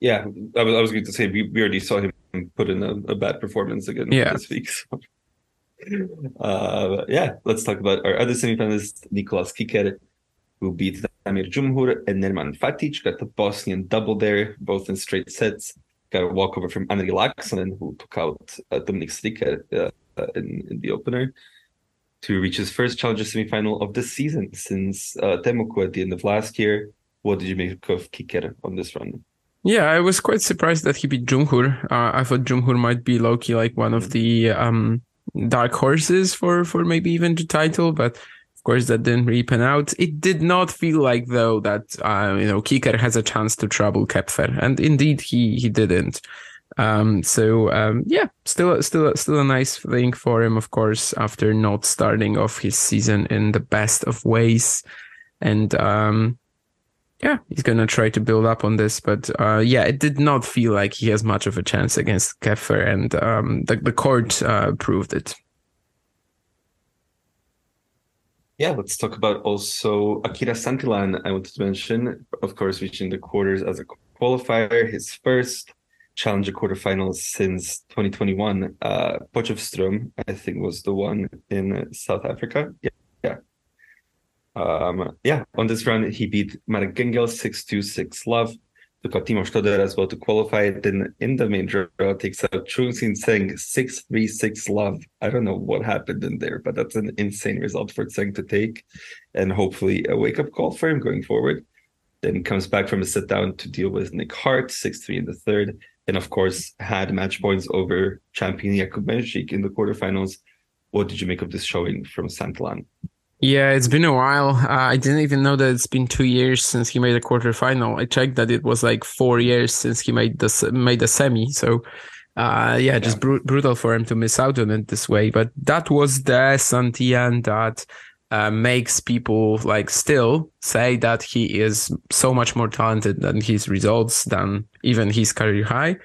Yeah, I was, I was going to say we, we already saw him put in a, a bad performance again yeah. this week. So. Uh, yeah, let's talk about our other semifinalist, Nicolas Kicker, who beat Damir Jumhur and Nerman Fatic. Got the Bosnian double there, both in straight sets. Got a walkover from Henri Laaksonen, who took out uh, Dominik Stricker uh, in, in the opener to reach his first challenger semifinal of the season since uh, Temuco at the end of last year. What did you make of Kicker on this run? Yeah, I was quite surprised that he beat Jumhur. Uh, I thought Jumhur might be Loki like one of the um, dark horses for for maybe even the title, but of course that didn't really pan out. It did not feel like though that uh, you know Kicker has a chance to trouble Koepfer, and indeed he he didn't. Um, so um, yeah, still, still, still a nice thing for him, of course, after not starting off his season in the best of ways, and um, yeah, he's gonna try to build up on this. But uh, yeah, it did not feel like he has much of a chance against Koepfer, and um, the the court uh, proved it. Yeah, let's talk about also Akira Santillan. I wanted to mention, of course, reaching the quarters as a qualifier, his first challenger quarterfinals since 2021. Uh, Potchefstroom, I think, was the one in South Africa. Yeah, yeah. Um, yeah, on this run, he beat Marek Gengel 6 2 6 love. Took out Timo Stodder as well to qualify. Then in the main draw, takes out Chun-hsin Tseng 6 3 6 love. I don't know what happened in there, but that's an insane result for Tseng to take. And hopefully a wake up call for him going forward. Then comes back from a sit down to deal with Nick Hardt 6 3 in the third and of course had match points over champion Jakub Mensik in the quarterfinals. What did you make of this showing from Santillán? Yeah, it's been a while. Uh, I didn't even know that it's been two years since he made a quarterfinal. I checked that it was like four years since he made the made the semi. So, uh, yeah, just yeah. Br- brutal for him to miss out on it this way. But that was the Santillán that uh, makes people like still say that he is so much more talented than his results than even his career high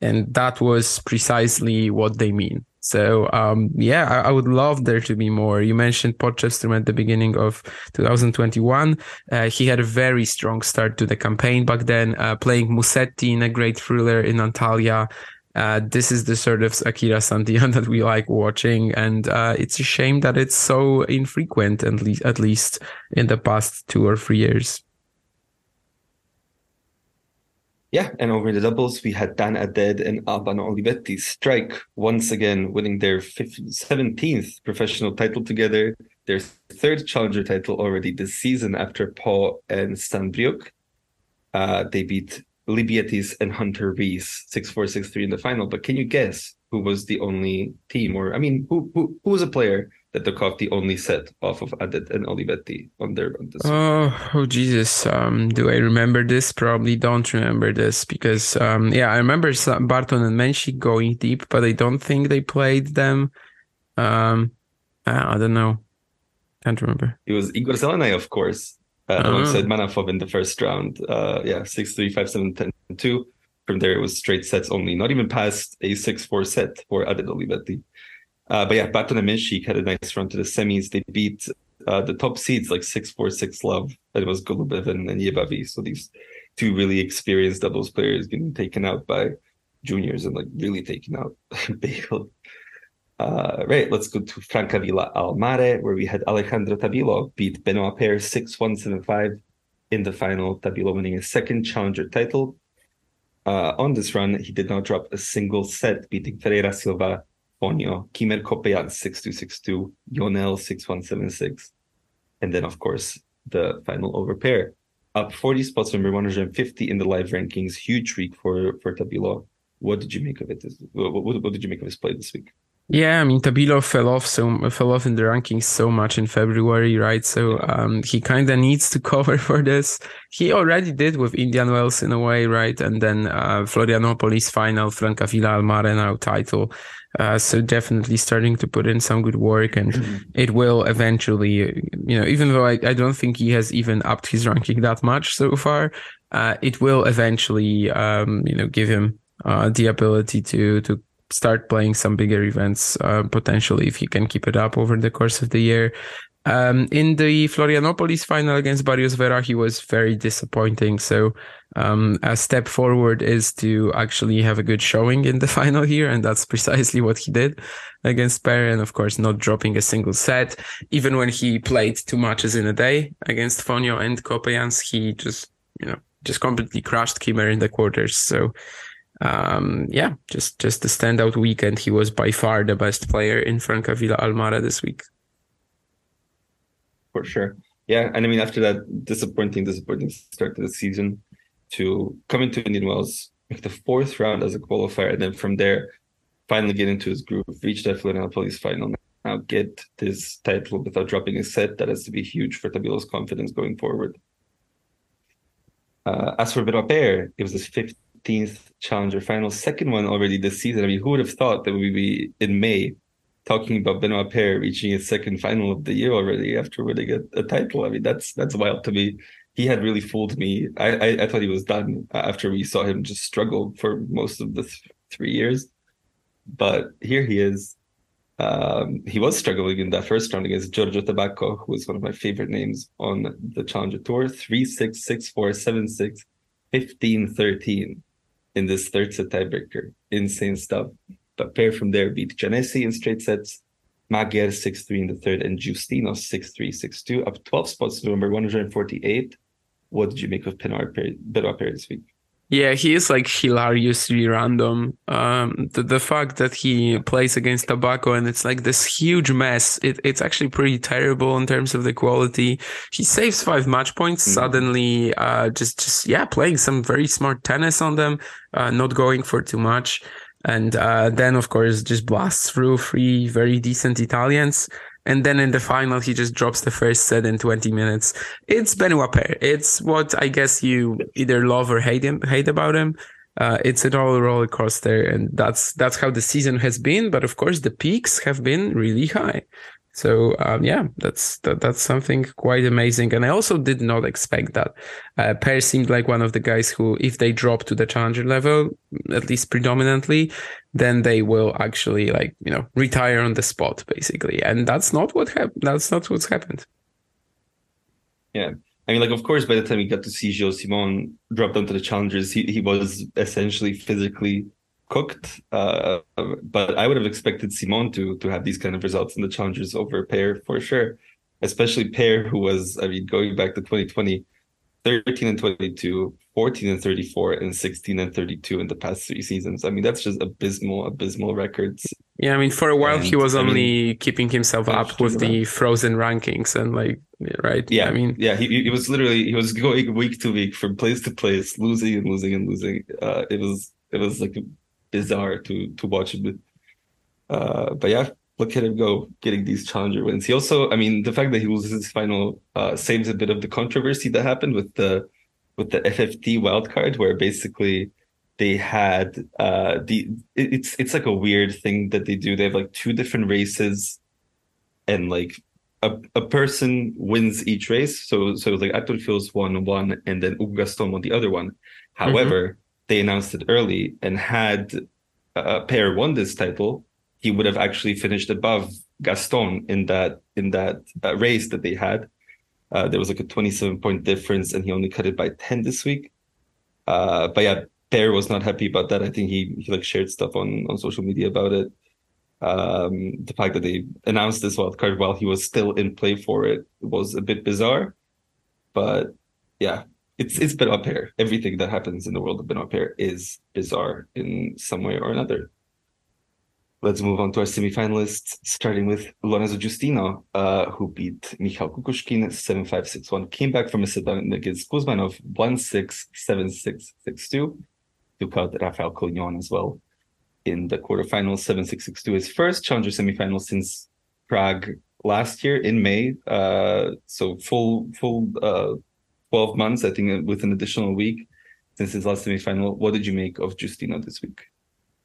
and that was precisely what they mean So um, yeah, I, I, would love there to be more. You mentioned Potchefstroom at the beginning of 2021. Uh, he had a very strong start to the campaign back then, uh, playing Musetti in a great thriller in Antalya. Uh, this is the sort of Akira Santillan <laughs> that we like watching, and uh, it's a shame that it's so infrequent, at least at least in the past two or three years. Yeah, and over the doubles, we had Dan Added and Albano Olivetti strike once again, winning their 17th professional title together, their third challenger title already this season after Paul and Saint-Brieuc. Uh, they beat Libietis and Hunter Reese 6 4 6 3 in the final. But can you guess who was the only team, or I mean, who who, who was a player that off the only set off of Added and Olivetti on their run this oh, oh Jesus. Um, do I remember this? Probably don't remember this because um, yeah, I remember Barton and Mensik going deep, but I don't think they played them. Um, I don't know. Can't remember. It was Igor Zelenay, of course uh, oh. alongside Manafov in the first round. Uh, yeah, 6 3, 5 7, 10 2. From there, it was straight sets only, not even past a 6 4 set for Added Olivetti. Uh, but yeah, Barton and Mensik had a nice run to the semis. They beat uh, the top seeds like 6 4 6 love. It was Golubev and, and Jebavy. So these two really experienced doubles players getting taken out by juniors and like really taken out. <laughs> Uh, right, let's go to Francavilla Al Mare, where we had Alejandro Tabilo beat Benoit Paire 6 1 7 5 in the final. Tabilo winning his second challenger title. Uh, on this run, he did not drop a single set, beating Ferreira Silva, Fonio, Kimmer Coppejans 6 2 6 2, Ionel 6 1 7 6. And then, of course, the final over Paire. Up 40 spots, number 150 in the live rankings. Huge week for, for Tabilo. What did you make of it? What, what, what did you make of his play this week? Yeah, I mean Tabilo fell off so fell off in the rankings so much in February, right? So um, he kind of needs to <laughs> cover for this. He already did with Indian Wells in a way, right? And then uh, Florianopolis final, Francavilla Almare now title. Uh, so definitely starting to put in some good work, and mm-hmm. it will eventually, you know, even though I, I don't think he has even upped his ranking that much so far, uh, it will eventually, um, you know, give him uh, the ability to to start playing some bigger events uh, potentially if he can keep it up over the course of the year. Um, in the Florianopolis final against Barrios Vera, he was very disappointing. So um, a step forward is to actually have a good showing in the <laughs> final here, and that's precisely what he did against Paire. And of course, not dropping a single set, even when he played two matches in a day against Fonio and Coppejans, he just you know just completely crushed Kimmer in the quarters. So um, yeah, just just a standout weekend. He was by far the best player in Francavilla Al Mare this week. For sure. Yeah, and I mean after that disappointing, disappointing start to the season, to come into Indian Wells, make the fourth round as a qualifier, and then from there, finally get into his group, reach that final, Florianopolis final. Now get this title without dropping a set. That has to be huge for Tabilo's confidence going forward. Uh, as for Benoit Paire, it was his fifth 15th Challenger final, second one already this season. I mean, who would have thought that we'd be in May talking about Benoit Paire reaching his second final of the year already after winning a, a title? I mean, that's that's wild to me. He had really fooled me. I, I, I thought he was done after we saw him just struggle for most of the th- three years, but here he is. Um, he was struggling in that first round against Giorgio Tabacco, who is one of my favorite names on the Challenger Tour. 3 6, 6 4, 7 6, 15 13 in this third set tiebreaker. Insane stuff. But Paire from there beat Giannessi in straight sets, Magyar 6-3 in the third, and Giustino 6-3, 6-2, up 12 spots to number 148. What did you make of Benoit Paire this week? Yeah, he is like hilariously random. Um, the, the fact that he plays against Tabacco and it's like this huge mess, it, it's actually pretty terrible in terms of the quality. He saves five match points mm-hmm. suddenly, uh, just, just, yeah, playing some very smart tennis on them, uh, not going for too much. And, uh, then of course just blasts through three very decent Italians. And then in the final, he just drops the first set in 20 minutes. It's Benoit Paire. It's what I guess you either love or hate him, hate about him. Uh, it's a roller roller coaster, and that's that's how the season has been. But of course, the peaks have been really high. So um, yeah, that's that, that's something quite amazing. And I also did not expect that. Uh, seemed like one of the guys who, if they drop to the challenger level, at least predominantly, then they will actually like you know retire on the spot basically. And that's not what happened. That's not what's happened. Yeah. I mean, like, of course, by the time we got to see Gilles Simon drop down to the challengers, he, he was essentially physically cooked. Uh, but I would have expected Simon to to have these kind of results in the challengers over Paire for sure, especially Paire, who was, I mean, going back to 2020, 13 and 22, 14 and 34, and 16 and 32 in the past three seasons. I mean, that's just abysmal, abysmal records. Yeah, I mean, for a while and, he was only mean, keeping himself up with the frozen rankings and like, right? Yeah, I mean, yeah, he, he was literally he was <laughs> going week to week from place to place, losing and losing and losing. Uh, it was it was like bizarre to to watch. Uh, but yeah, look at him go getting these challenger wins. He also, I mean, the fact that he loses his final uh, saves a bit of the controversy that happened with the with the FFT wildcard, where basically they had uh the it's it's like a weird thing that they do. They have like two different races, and like a, a person wins each race. So so like Arthur Fils won one, and then Hugo Gaston won the other one. However, mm-hmm. They announced it early, and had uh, Paire won this title, he would have actually finished above Gaston in that in that uh, race that they had. Uh, there was like a 27 point difference, and he only cut it by 10 this week. Uh, but yeah, Paire was not happy about that. I think he he like shared stuff on on social media about it. Um, the fact that they announced this wild card while he was still in play for it was a bit bizarre. But yeah, it's it's Paire. Everything that happens in the world of Benoit Paire is bizarre in some way or another. Let's move on to our semifinalists, starting with Lorenzo Giustino, uh, who beat Mikhail Kukushkin 7-5-6-1, came back from a sit-down against Kuzmanov 1-6-7-6-6-2, took out Rafael Collignon as well in the quarterfinals 7-6-6-2, his first challenger semifinal since Prague last year in May. Uh, so full full uh, 12 months, I think, with an additional week since his last semifinal. What did you make of Giustino this week?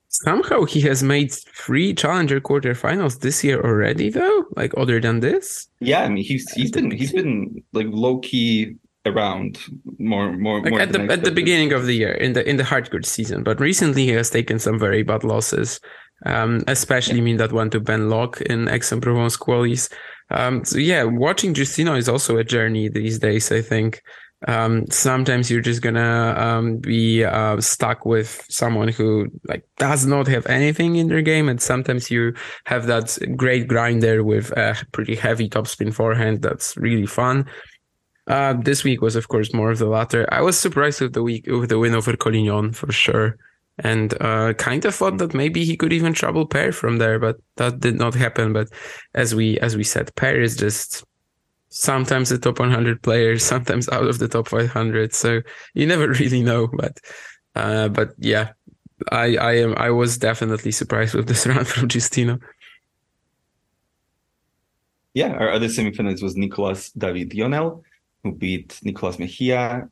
Somehow he has made three challenger quarterfinals this year already, though. Like other than this, yeah. I mean, he's he's been he's been like low key around more more, like more at the at the beginning of the year in the in the hard court season. But recently he has taken some very bad losses, um, especially yeah. mean that one to Ben Lock in Aix-en-Provence qualies. Um, so yeah, watching Giustino is also a journey these days. I think um, sometimes you're just gonna um, be uh, stuck with someone who like does not have anything in their game, and sometimes you have that great grinder with a pretty heavy topspin forehand that's really fun. Uh, this week was, of course, more of the latter. I was surprised with the week with the win over Collignon for sure, and uh, kind of thought that maybe he could even trouble Paire from there, but that did not happen. But as we as we said, Paire is just sometimes the top 100 players, <laughs> sometimes out of the top 500. So you never <laughs> really know. But uh, but yeah, I I am I was definitely surprised with this <laughs> round from Giustino. Yeah, our other semifinalist was Nicolas David Ionel, who beat Nicolas Mejia,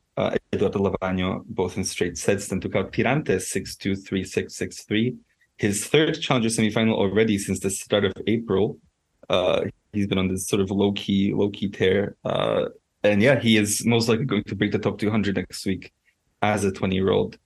Eduardo Lavagno, both in straight sets, then took out Pirantes 6-2, 3-6, 6-3. His third challenger semifinal already since the start of April. Uh, he's been on this sort of low key, low key tear. Uh, and yeah, he is most likely going to break the top 200 next week as a 20 year old.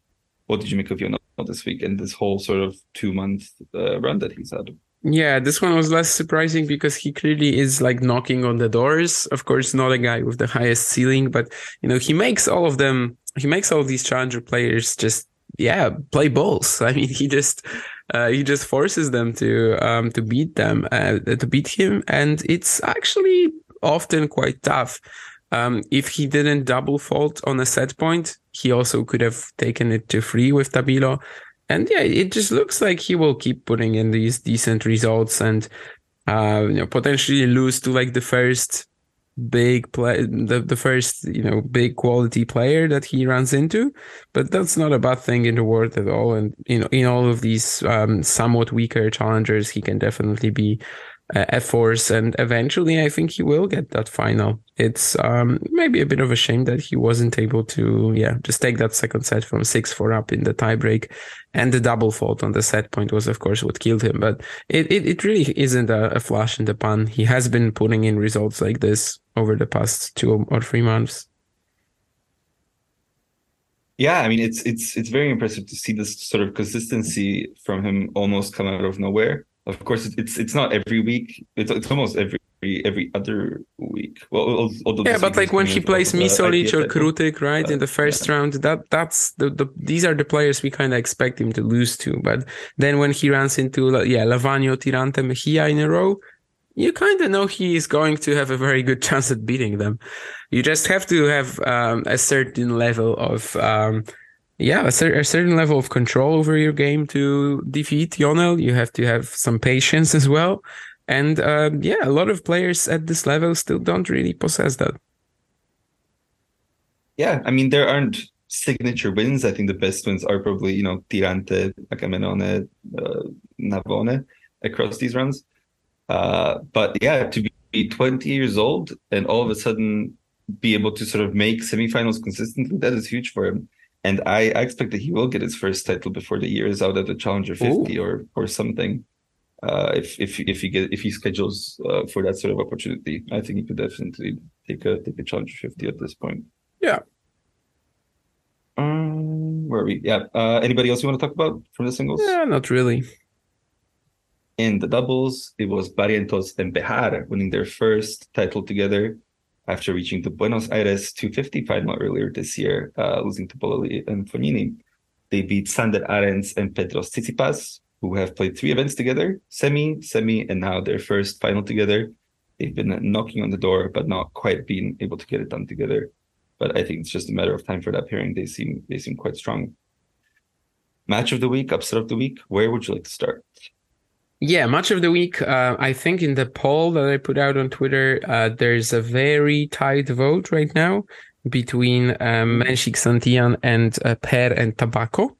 What did you make of your this week and this whole sort of two month uh, run that he's had? Yeah, this one was less surprising because he clearly is like knocking on the doors. Of course, not a guy with the highest ceiling, but you know, he makes all of them, he makes all these challenger players just, yeah, play balls. <laughs> I mean, he just, uh, he just forces them to um, to beat them uh, to beat him, and it's actually often quite tough. Um, if he didn't double fault on a set point, he also could have taken it to free with Tabilo. And yeah, it just looks like he will keep putting in these decent results and uh, you know potentially lose to like the first big play the, the first you know big quality player that he runs into. But that's not a bad thing in the world at all. And you know in all of these um, somewhat weaker challengers he can definitely be uh, efforts, and eventually, I think he will get that final. It's um, maybe a bit of a shame that he wasn't able to, yeah, just take that second set from six four up in the tiebreak, and the double fault on the set point was, of course, what killed him. But it it, it really isn't a, a flash in the pan. He has been putting in results like this over the past two or three months. Yeah, I mean it's it's it's very impressive to see this sort of consistency from him almost come out of nowhere. Of course, it's it's not every week. It's it's almost every every other week. Well, yeah, but like when he plays Misolic or Krutik, right, in the first yeah. round, that that's the, the these are the players we kind of expect him to lose to. But then when he runs into yeah Lavagno, Tirante, Mejia in a row, you kind of know he is going to have a very good <laughs> chance at beating them. You just have to have um, a certain level of, um, yeah, a, cer- a, certain level of control over your game to defeat Ionel. You have to have some patience as well. And um, yeah, a lot of players at this level still don't really possess that. Yeah, I mean, there aren't signature wins. I think the best wins are probably, you know, Tirante, Agamenone, uh, Navone across these runs. Uh, but yeah, to be 20 years old and all of a sudden be able to sort of make semifinals consistently, that is huge for him. And I, I expect that he will get his first title before the year is out at the Challenger 50 Ooh. or or something. Uh, if if if he get if he schedules uh, for that sort of opportunity, I think he could definitely take a take a Challenger 50 at this point. Yeah. Um, where are we? Yeah. Uh, anybody else you want to talk about from the singles? Yeah, not really. In the doubles, it was Barrientos and Bejar winning their first title together after reaching the Buenos Aires 250 final earlier this year, uh, losing to Bolelli and Fognini. They beat Sander Arens and Petros Tsitsipas, who have played three events together, semi, semi, and now their first final together. They've been knocking on the door, but not quite being able to get it done together. But I think it's just a matter of time for that pairing. They seem they seem quite strong. Match of the week, upset of the week. Where would you like to start? Yeah, much of the week. Uh, I think in the poll that I put out on Twitter, uh, there's a very tight vote right now between um, Mensik Santillan and uh, Paire and Tabacco.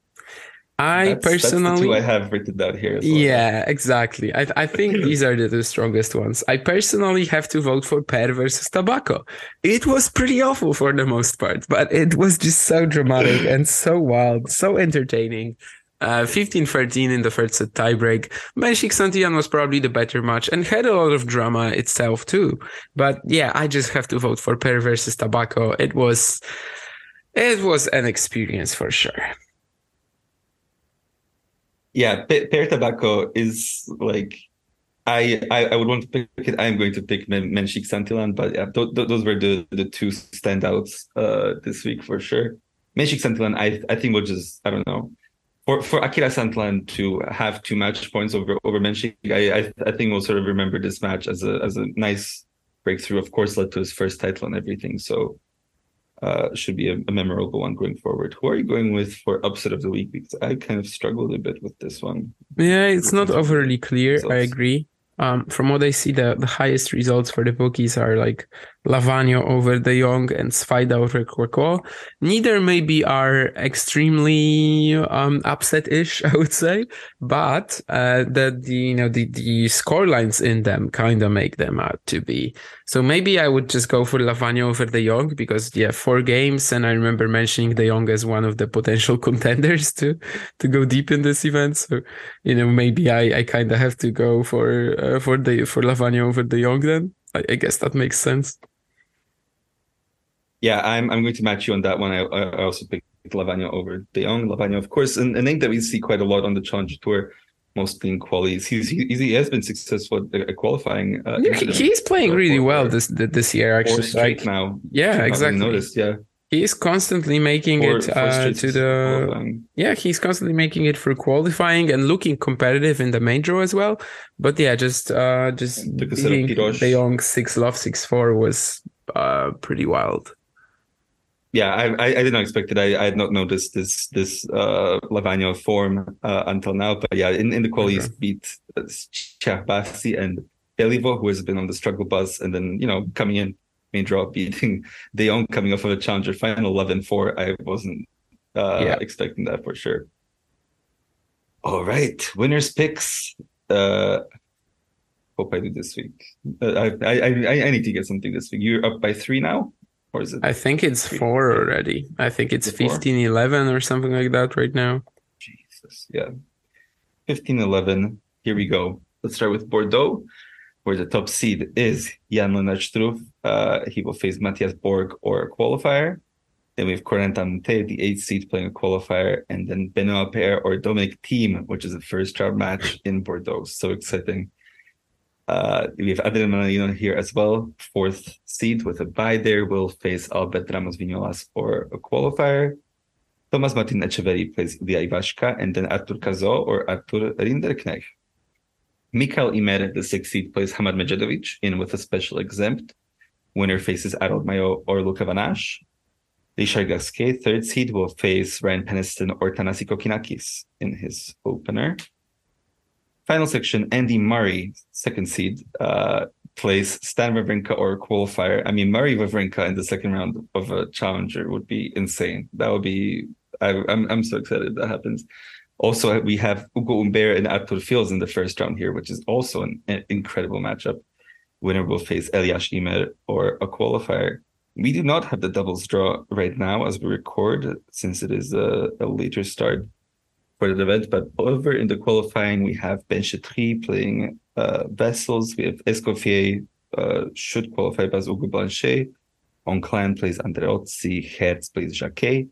I that's, personally, that's I have written down here. Well. Yeah, exactly. I, I think <laughs> these are the two strongest ones. I personally have to vote for Paire versus Tabacco. It was pretty awful for the most part, but it was just so dramatic and so wild, so entertaining. Uh, 15-13 in the first set tiebreak. Mensik Santillan was probably the better match and had a lot of drama itself too. But yeah, I just have to vote for Paire versus Tabacco. It was it was an experience for sure. Yeah, Per Tabacco is like I, I, I would want to pick it. I'm going to pick Men- Mensik Santillan, but yeah, th- th- those were the the two standouts uh, this week for sure. Mensik Santillan, I I think was just I don't know for for Akira Santillan to have two match points over over Mensik, I, I, I think we'll sort of remember this match as a as a nice breakthrough. Of course, led to his first title and everything. So uh, should be a, a, memorable one going forward. Who are you going with for upset of the week? Because I kind of struggled a bit with this one. Yeah, it's not overly clear. Results. I agree. Um, from what I see, the, the highest results for the bookies are like Lavagno over De Jong and Svajda over Courtois. Neither maybe are extremely um, upset-ish, <laughs> I would say, but uh, the, the you know the the score lines in them kind of make them out to be. So maybe I would just go for Lavagno over De Jong because yeah, four games, and I remember mentioning De Jong as one of the potential <laughs> contenders to to go deep in this event. So you know maybe I I kind of have to go for uh, for the for Lavagno over De Jong then. I guess that makes sense yeah, I'm I'm going to match you on that one. I, I also picked Lavagno over De Jong. Lavagno, of course, and a name that we see quite a lot on the Challenger Tour, mostly in qualies. He's, he, he has been successful at qualifying. Uh, yeah, he's playing really well this this year. Actually, straight like, now. Yeah, exactly. Noticed, yeah. He's constantly making four, it uh, to the qualifying. yeah. He's constantly making it for qualifying and looking competitive in the main draw as well. But yeah, just uh, just being De Jong six love six four was uh pretty wild yeah, I, I, I did not expect it. I, I had not noticed this this uh, Lavagno form uh, until now. But yeah, in, in the qualies okay. beat uh, and Belivo, who has been on the struggle bus, and then you know coming in main draw <laughs> beating De Jong coming off of a challenger final 11-4. I wasn't uh, yeah. expecting that for sure. All right, winners picks. Uh, hope I do this week. Uh, I, I I I need to get something this week. You're up by three now, or is it? I think it's three? four already. I think it's Is it four? 15 11 or something like that right now. Jesus, yeah. 15 11. Here we go. Let's start with Bordeaux, where the top seed is Jan Lennart Struff. Uh, he will face Matthias Borg or a qualifier. Then we have Corentin Moutet, the eighth seed, playing a qualifier. And then Benoit Paire or Dominic Thiem, which is the first round match in Bordeaux. So exciting. Uh, we have Adrian Mannarino here as well, fourth seed with a bye there. Will face Albert Ramos Viñolas or a qualifier. Thomas Martin Etcheverry plays Ilya Ivashka, and then Arthur Cazaux or Arthur Rinderknech. Mikael Ymer, the sixth seed, plays Hamad Medjedovic in with a special exempt. Winner faces Harold Mayot or Luca Van Assche. Richard Gasquet, third seed, will face Ryan Peniston or Thanasi Kokkinakis in his opener. Final section, Andy Murray, second seed, uh, plays Stan Wawrinka or a qualifier. I mean, Murray Wawrinka in the second round of a challenger would be insane. That would be, I, I'm, I'm so excited that happens. Also, we have Ugo Humbert and Arthur Fils in the first round here, which is also an, an incredible matchup. Winner will face Elias Ymer or a qualifier. We do not have the doubles draw right now as we record, since it is a, a later start for the event. But over in the qualifying, we have Benchetrit playing uh, Wessels. We have Escoffier uh, should qualify as Ugo Blanchet. Onclin plays Andreozzi. Hertz plays Jacquet.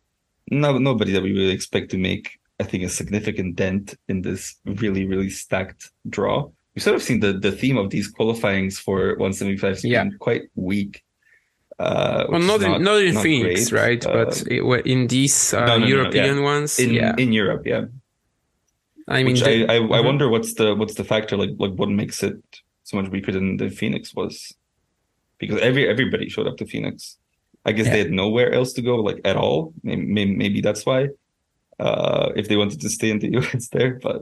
No, nobody that we really expect to make, I think, a significant dent in this really, really stacked draw. We've sort of seen the, the theme of these qualifyings for 175 Yeah. being quite weak. Uh, Well, which not, in, not in not Phoenix, great. right? Uh, but it, in these uh, no, no, European yeah. ones, in yeah. in Europe, yeah. I mean, Which the- I, I, I Mhm. wonder what's the what's the factor like like what makes it so much weaker than the Phoenix was, because every everybody showed up to Phoenix. I guess Yeah. they had nowhere else to go like at all. Maybe, maybe that's why. Uh, if they wanted to stay in the <laughs> US there, but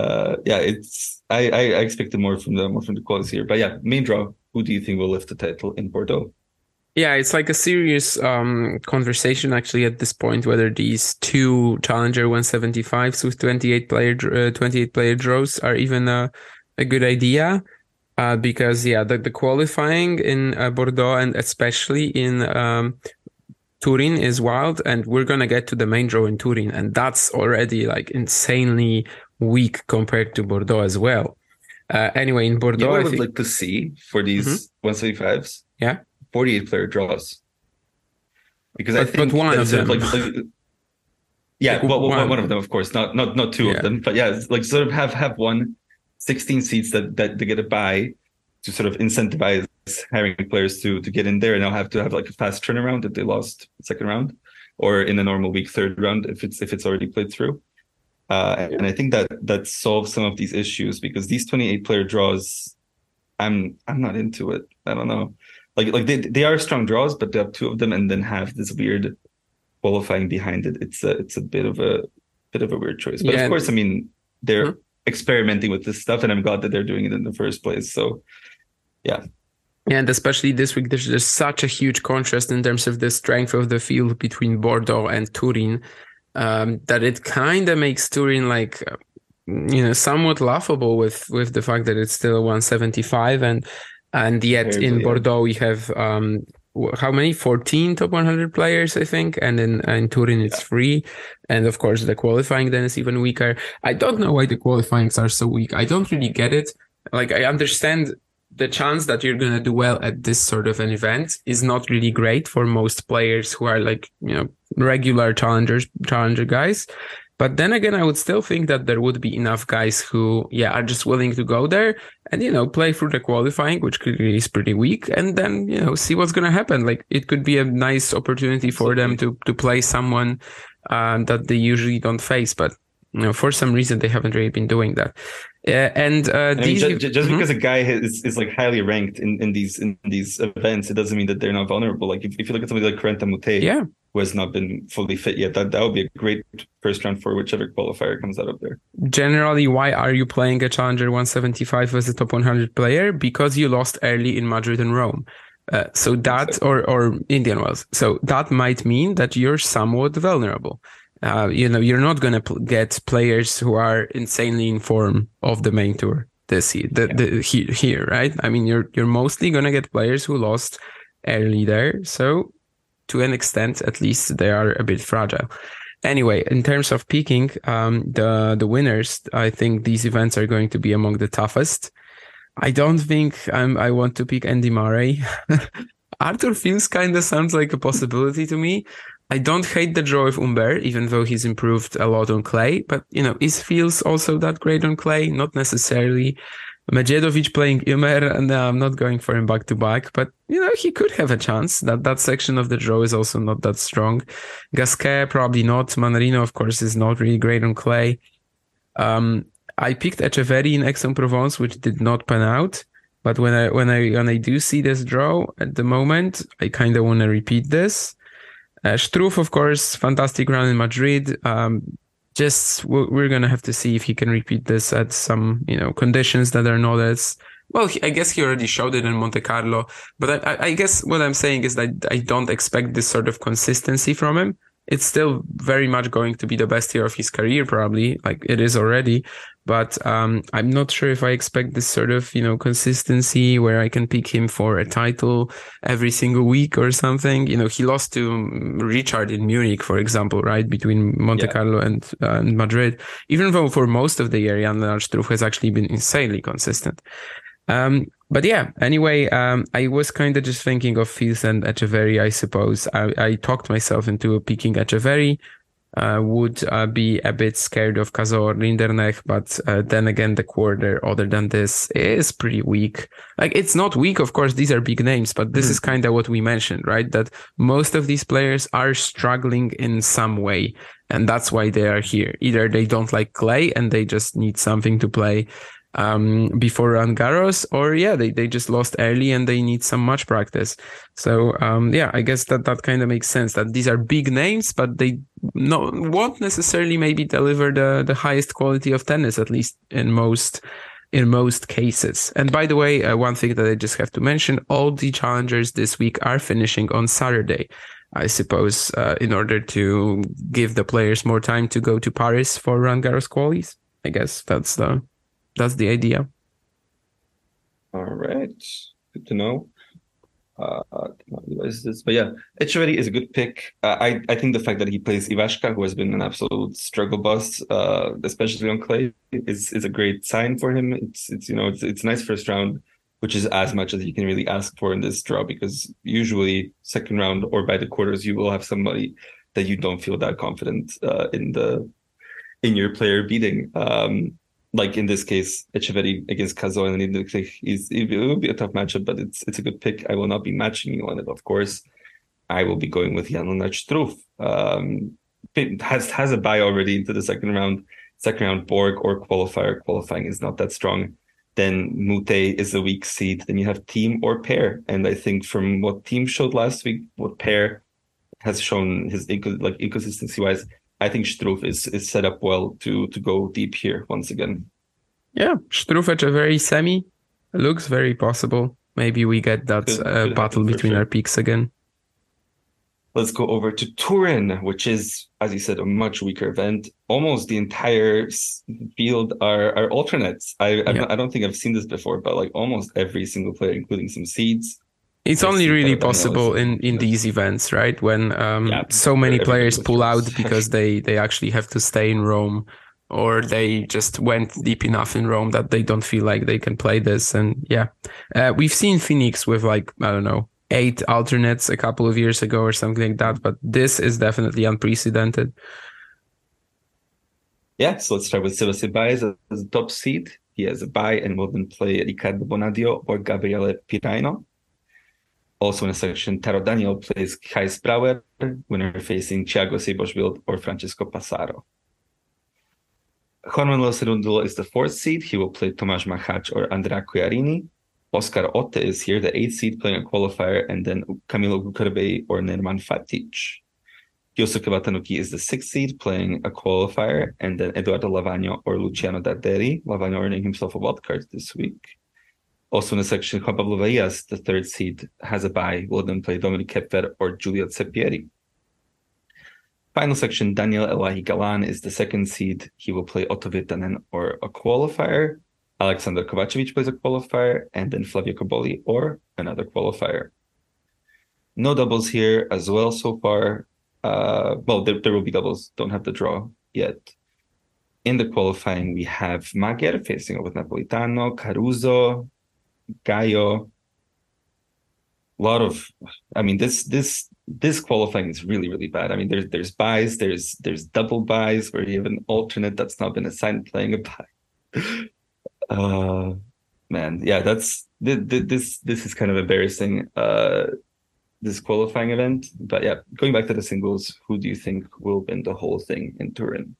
uh, yeah, it's I, I I expected more from the more from the qualities here. But yeah, main draw. Who do you think will lift the title in Bordeaux? Yeah, it's like a serious um, conversation actually at this point whether these two Challenger 175s with 28 player uh, 28 player draws are even a, a good idea. Uh, because yeah, the, the qualifying in uh, Bordeaux and especially in um, Turin is wild, and we're gonna get to the main draw in Turin, and that's already like insanely weak compared to Bordeaux as well. Uh, anyway, in You know Bordeaux, what I I would think, like to see for these 175s? Yeah. 48 player draws. Because I But- but think one of them. like, like- yeah, Like well, one. one of them, of course, not not not two Yeah. of them, but yeah, like sort of have have one 16 seats that that they get a bye to sort of incentivize hiring players to to get in there and they'll have to have like a fast turnaround if they lost second round or in a normal week third round if it's if it's already played through. Uh, and I think that that solves some of these issues because these 28 player draws, I'm I'm not into it. I don't know, like like they they are strong draws, but they have two of them and then have this weird qualifying behind it. It's a it's a bit of a bit of a weird choice. But Yeah. of course, I mean they're Mhm. experimenting with this stuff, and I'm glad that they're doing it in the first place. So yeah. And especially this week, there's just such a huge contrast in terms of the strength of the field between Bordeaux and Turin um, that it kind of makes Turin like, you know, somewhat laughable with with the fact that it's still 175 and and yet in. Bordeaux we have um, how many 14 top 100 players I think and in in Turin it's free and of course the qualifying then is even weaker. I don't know why the qualifyings are so weak. I don't really get it. Like I understand the chance that you're going to do well at this sort of an event is not really great for most players who are like, you know, regular challengers, challenger guys. But then again, I would still think that there would be enough guys who, yeah, are just willing to go there and, you know, play through the qualifying, which clearly is pretty weak, and then, you know, see what's going to happen. Like it could be a nice opportunity for them to, to play someone um, that they usually don't face. But, you know, for some reason, they haven't really been doing that. Uh, and uh, I mean, these, ju- ju- just Mhm. because a guy is, is like highly ranked in, in these in these events, it doesn't mean that they're not vulnerable. Like if, if you look at somebody like Corentin Moutet, yeah. Who has not been fully fit yet, that that would be a great first round for whichever qualifier comes out of there. generally why are you playing a challenger 175 as a top 100 player? Because you lost early in madrid and rome. Uh, so that or or indian wells. So that might mean that you're somewhat vulnerable. Uh, you know you're not going to pl- get players who are insanely in form of the main tour this year, the, the, here, here, right? I mean, you're you're mostly gonna get players who lost early there, so to an extent, at least, they are a bit fragile. Anyway, in terms of peaking, um, the the winners, I think these events are going to be among the toughest. I don't think I'm, I want to pick Andy Murray. <laughs> Arthur Fils kind of sounds like a possibility to me. I don't hate the draw of Humbert, even though he's improved a lot on clay. But you know, is Fils also that great on clay? Not necessarily. Medjedovic playing Ymer, and uh, I'm not going for him back to back, but you know he could have a chance. That that section of the draw is also not that strong. Gasquet probably not. Mannarino, of course, is not really great on clay. Um, I picked Etcheverry in Aix-en-Provence, which did not pan out. But when I when I when I do see this draw at the moment, I kind of want to repeat this. Uh, Struff, of course, fantastic run in Madrid. Um, just we're gonna have to see if he can repeat this at some you know conditions that are not as well. I guess he already showed it in Monte Carlo, but I, I guess what I'm saying is that I don't expect this sort of consistency from him it's still very much going to be the best year of his career, probably like it is already. But um, I'm not sure if I expect this sort of you know consistency where I can pick him for a title every single week or something. You know, he lost to Richard in Munich, for example, right between Monte yeah. Carlo and, uh, and Madrid. Even though for most of the year, Jan Struff has actually been insanely consistent. Um, but yeah, anyway, um, I was kind of just thinking of Fils and Etcheverry, I suppose. I, I talked myself into picking Etcheverry. Uh, would uh, be a bit scared of Cazaux Rinderknech, but uh, then again, the quarter, other than this, is pretty weak. Like, it's not weak, of course, these are big names, but this mm. is kind of what we mentioned, right? That most of these players are struggling in some way, and that's why they are here. Either they don't like clay and they just need something to play, um, before Roland Garros, or yeah, they, they just lost early and they need some match practice. So um, yeah, I guess that that kind of makes sense that these are big names, but they no won't necessarily maybe deliver the the highest quality of tennis, at least in most in most cases. And by the way, uh, one thing that I just have to mention: all the challengers this week are finishing on Saturday. I suppose uh, in order to give the players more time to go to Paris for Roland Garros qualies. I guess that's the that's the idea. All right, good to know. Uh, but yeah, Etcheverry is a good pick. Uh, I I think the fact that he plays Ivashka, who has been an absolute struggle bus, uh, especially on clay, is is a great sign for him. It's it's you know it's it's nice first round, which is as much as you can really ask for in this draw because usually second round or by the quarters you will have somebody that you don't feel that confident uh, in the in your player beating. Um, like in this case, Etcheverry against Cazaux and is it will be a tough matchup, but it's it's a good pick. I will not be matching you on it, of course. I will be going with Jan-Lennard Struff. Um, has has a bye already into the second round. Second round Borg or qualifier. Qualifying is not that strong. Then Moutet is a weak seed. Then you have Thiem or Paire. And I think from what Thiem showed last week, what Paire has shown his like inconsistency wise, I think Struff is is set up well to to go deep here once again. Yeah, Struff at a very semi looks very possible. Maybe we get that could, uh, could battle between sure. our peaks again. Let's go over to Turin, which is, as you said, a much weaker event. Almost the entire field are, are alternates. I yeah. I don't think I've seen this before, but like almost every single player, including some seeds, it's only really possible in, in these events, right? When um, yeah, so many players pull out because they, they actually have to stay in Rome or they just went deep enough in Rome that they don't feel like they can play this. And yeah, uh, we've seen Phoenix with like, I don't know, eight alternates a couple of years ago or something like that. But this is definitely unprecedented. Yeah, so let's start with Sebastian Baez as a top seed. He has a bye and will then play Riccardo Bonadio or Gabriele Piraino. Also in a section, Taro Daniel plays Gijs Brouwer, winner facing Thiago Seyboth or Francisco Passaro. Juan Manuel Cerundolo is the fourth seed. He will play Tomasz Machac or Andrea Collarini. Oscar Otte is here, the eighth seed, playing a qualifier, and then Camilo Curbey or Nerman Fatic. Yosuke Watanuki is the sixth seed, playing a qualifier, and then Edoardo Lavagno or Luciano Darderi. Lavagno earning himself a wild card this week. Also in the section, Juan Pablo Varillas, the third seed, has a bye, will then play Dominic Koepfer or Giulio Zeppieri. Final section, Daniel Elahi Galan is the second seed. He will play Otto Virtanen or a qualifier. Alexander Kovacevic plays a qualifier, and then Flavio Cobolli or another qualifier. No doubles here as well so far. Uh, well, there, there will be doubles. Don't have the draw yet. In the qualifying, we have Mager facing off with Napolitano, Caruso, Gallo. A lot of, I mean, this this this qualifying is really really bad. I mean, there's there's byes, there's there's double byes where you have an alternate that's not been assigned playing a bye. <laughs> Uh, man, yeah, that's this this is kind of embarrassing. Uh, this qualifying event, but yeah, going back to the singles, who do you think will win the whole thing in Turin?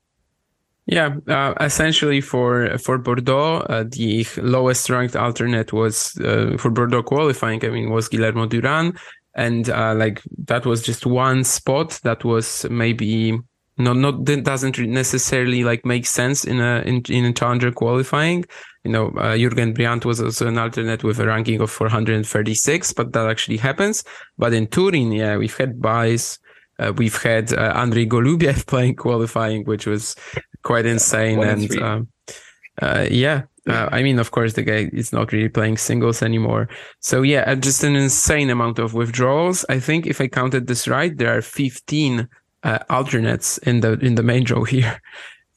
Yeah, uh, essentially for for Bordeaux, uh, the lowest ranked alternate was uh, for Bordeaux qualifying. I mean, was Guillermo Duran, and uh, like that was just one spot that was maybe not not that doesn't necessarily like make sense in a in, in a challenger qualifying you know uh, Jurgen Briand was also an alternate with a ranking of 436 but that actually happens but in Turin yeah we've had byes uh, we've had uh, Andrei Golubev <laughs> playing qualifying which was quite insane and um, uh, yeah uh, I mean, of course, the guy is not really playing singles anymore. So yeah, uh, just an insane amount of withdrawals. I think if I counted this right, there are 15 uh, alternates in the in the main draw <laughs> here.